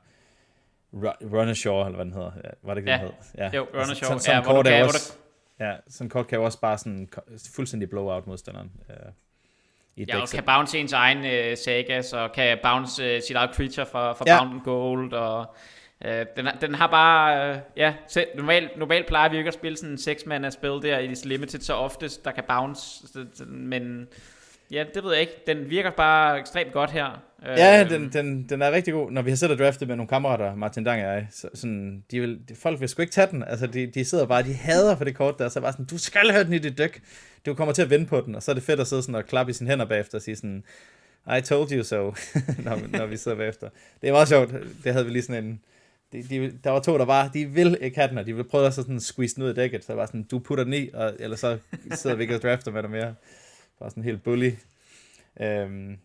Runnershaw, eller hvad den hedder. Var det ikke, ja. den hed? Ja, jo. Altså, sådan, sådan ja, du kan, også, du... Ja, sådan kort kan jo også bare sådan fuldstændig blow out modstanderen. Uh, i ja, og kan bounce ens egen uh, saga, så kan bounce uh, sit eget creature for, for ja. Bound Gold, og uh, den, den har bare, uh, ja, normalt, normalt plejer vi ikke at spille sådan en 6 mana spil der i Limited så oftest, der kan bounce, men Ja, det ved jeg ikke. Den virker bare ekstremt godt her. Ja, øh, den, den, den er rigtig god. Når vi har siddet og draftet med nogle kammerater, Martin Dang og jeg, så, sådan, de vil, de, folk vil sgu ikke tage den. Altså, de, de sidder bare, de hader for det kort der, så bare sådan, du skal have den i dit dæk. Du kommer til at vinde på den, og så er det fedt at sidde sådan og klappe i sine hænder bagefter og sige sådan, I told you so, når, når vi sidder bagefter. Det er meget sjovt. Det havde vi lige sådan en, de, de, der var to, der var, de vil ikke have den, og de vil prøve at sådan squeeze den ud af dækket, så var sådan, du putter den i, og, eller så sidder vi ikke og drafter med dig mere. Bare sådan helt bully. Øhm,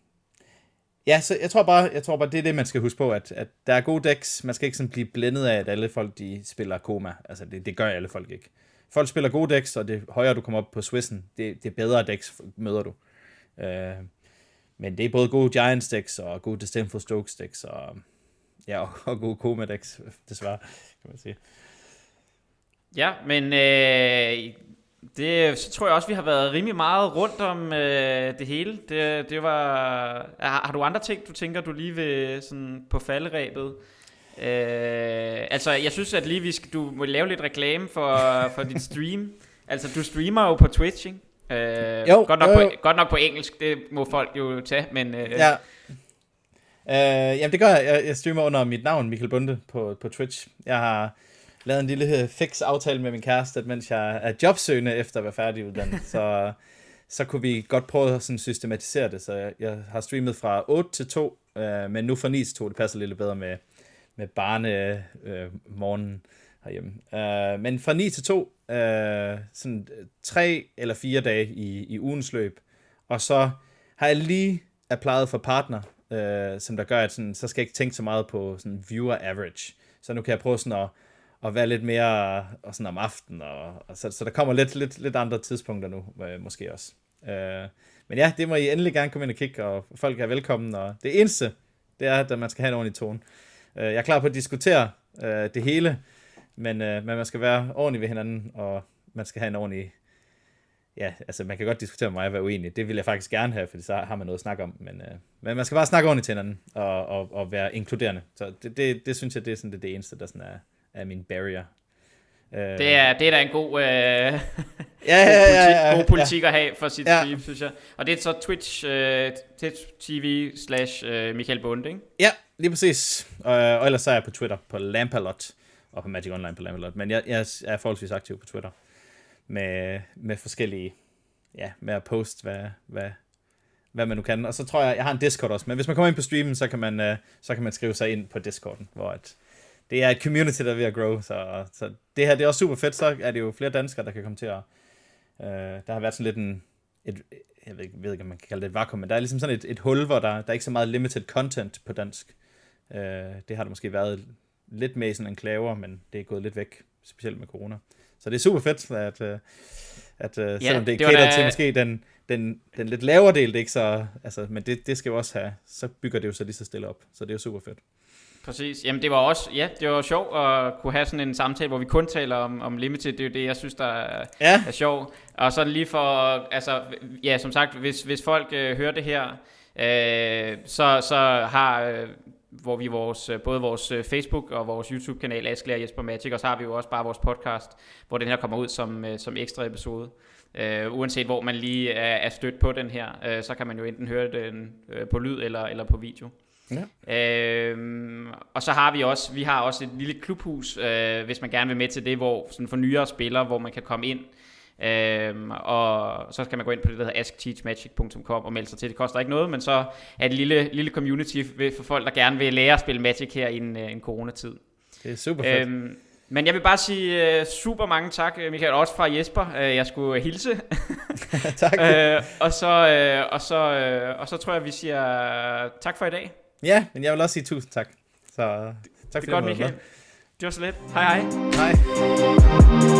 Ja, så jeg tror bare, jeg tror bare det er det, man skal huske på, at, at der er gode decks. Man skal ikke sådan blive blændet af, at alle folk de spiller Koma. Altså, det, det gør alle folk ikke. Folk spiller gode decks, og det højere du kommer op på Swissen, det, det bedre decks møder du. Øh, men det er både gode Giants decks, og gode Distemful Stokes decks, og, ja, og, og gode Koma decks, desværre, kan man sige. Ja, men øh, det, så tror jeg også, vi har været rimelig meget rundt om øh, det hele. Det, det var, har, har du andre ting, du tænker, du lige vil sådan på falderæbet? Øh, altså, jeg synes, at lige vi skal, du må lave lidt reklame for, for dit stream. Altså, du streamer jo på Twitch, ikke? Øh, jo, godt, nok jo, jo. På, godt nok på engelsk, det må folk jo tage, men... Øh, Ja. Øh, jamen det gør jeg. jeg. Jeg streamer under mit navn, Michael Bunde, på, på Twitch. Jeg har lavet en lille fix aftale med min kæreste, at mens jeg er jobsøgende efter at være færdiguddannet, så, så kunne vi godt prøve at sådan systematisere det. Så jeg, jeg har streamet fra 8 til 2, øh, men nu fra 9 til 2. Det passer lidt bedre med, med barne øh, morgenen herhjemme. Øh, men fra 9 til 2, øh, sådan tre eller fire dage i, i ugens løb. Og så har jeg lige applyet for partner, øh, som der gør, at sådan, så skal jeg ikke tænke så meget på sådan viewer average. Så nu kan jeg prøve sådan at, at være lidt mere og sådan om aftenen, og, og så, så der kommer lidt, lidt, lidt andre tidspunkter nu, øh, måske også. Øh, men ja, det må I endelig gerne komme ind og kigge, og folk er velkommen, og det eneste, det er, at man skal have en ordentlig tone. Øh, jeg er klar på at diskutere øh, det hele, men, øh, men man skal være ordentlig ved hinanden, og man skal have en ordentlig... Ja, altså man kan godt diskutere med mig og være uenig. Det vil jeg faktisk gerne have, fordi så har man noget at snakke om. Men, øh, men man skal bare snakke ordentligt til hinanden, og, og, og være inkluderende. Så det, det, det synes jeg, det er sådan det, det eneste, der sådan er, er min barrier. Øh, Det er, det er da en god, øh, ja, ja, ja, ja, god politik at have for sit Ja. stream, synes jeg. Og det er så Twitch, øh, Twitch TV slash øh, Michael Bunde, ikke? Ja, lige præcis. Og, og ellers så er jeg på Twitter på Lampalot, og på Magic Online på Lampalot. Men jeg, jeg er forholdsvis aktiv på Twitter med, med forskellige, ja, med at poste, hvad, hvad, hvad man nu kan. Og så tror jeg, jeg har en Discord også, men hvis man kommer ind på streamen, så kan man, øh, så kan man skrive sig ind på Discorden, hvor at, det er et community, der er ved at grow, så, så det her det er også super fedt, så er det jo flere danskere, der kan komme til at, øh, der har været sådan lidt en, et, jeg ved, ikke, ved ikke, om man kan kalde det et vakuum, men der er ligesom sådan et, et hul, hvor der, der er ikke så meget limited content på dansk. Øh, det har der måske været lidt med i sådan en klaver, men det er gået lidt væk, specielt med corona. Så det er super fedt, at, øh, at ja, selvom det er det da- til måske den, den, den lidt lavere del, det ikke så, altså, men det, det skal jo også have, så bygger det jo så lige så stille op, så det er jo super fedt. Præcis. Jamen det var også, ja, det var sjovt at kunne have sådan en samtale, hvor vi kun taler om, om limited. Det er jo det, jeg synes, der er, Ja, er sjovt. Og så lige for, altså, ja, som sagt, hvis, hvis folk øh, hører det her, øh, så, så har, øh, hvor vi vores, øh, både vores øh, Facebook og vores YouTube-kanal, Askelager og Jesper Magic, og så har vi jo også bare vores podcast, hvor den her kommer ud som, øh, som ekstra episode. Øh, uanset hvor man lige er, er stødt på den her, øh, så kan man jo enten høre den øh, på lyd eller, eller på video. Øhm, og så har vi også, vi har også et lille klubhus, øh, hvis man gerne vil med til det, hvor sådan for nyere spillere, hvor man kan komme ind. Øhm, og så skal man gå ind på det, der hedder askteachmagic.com og melde sig til. Det koster ikke noget, men så er det et lille, lille community for folk, der gerne vil lære at spille Magic her i en, øh, en coronatid. det er super fedt. Øhm, men jeg vil bare sige uh, super mange tak, øh, Michael, også fra Jesper. Uh, jeg skulle hilse. tak. uh, og, så, uh, og, så, uh, og så tror jeg, vi siger tak for i dag. Ja, men jeg vil også sige tusind tak. Så øh, tak for det. Det er godt, Michael. Det var så let. Hej hej. Hej.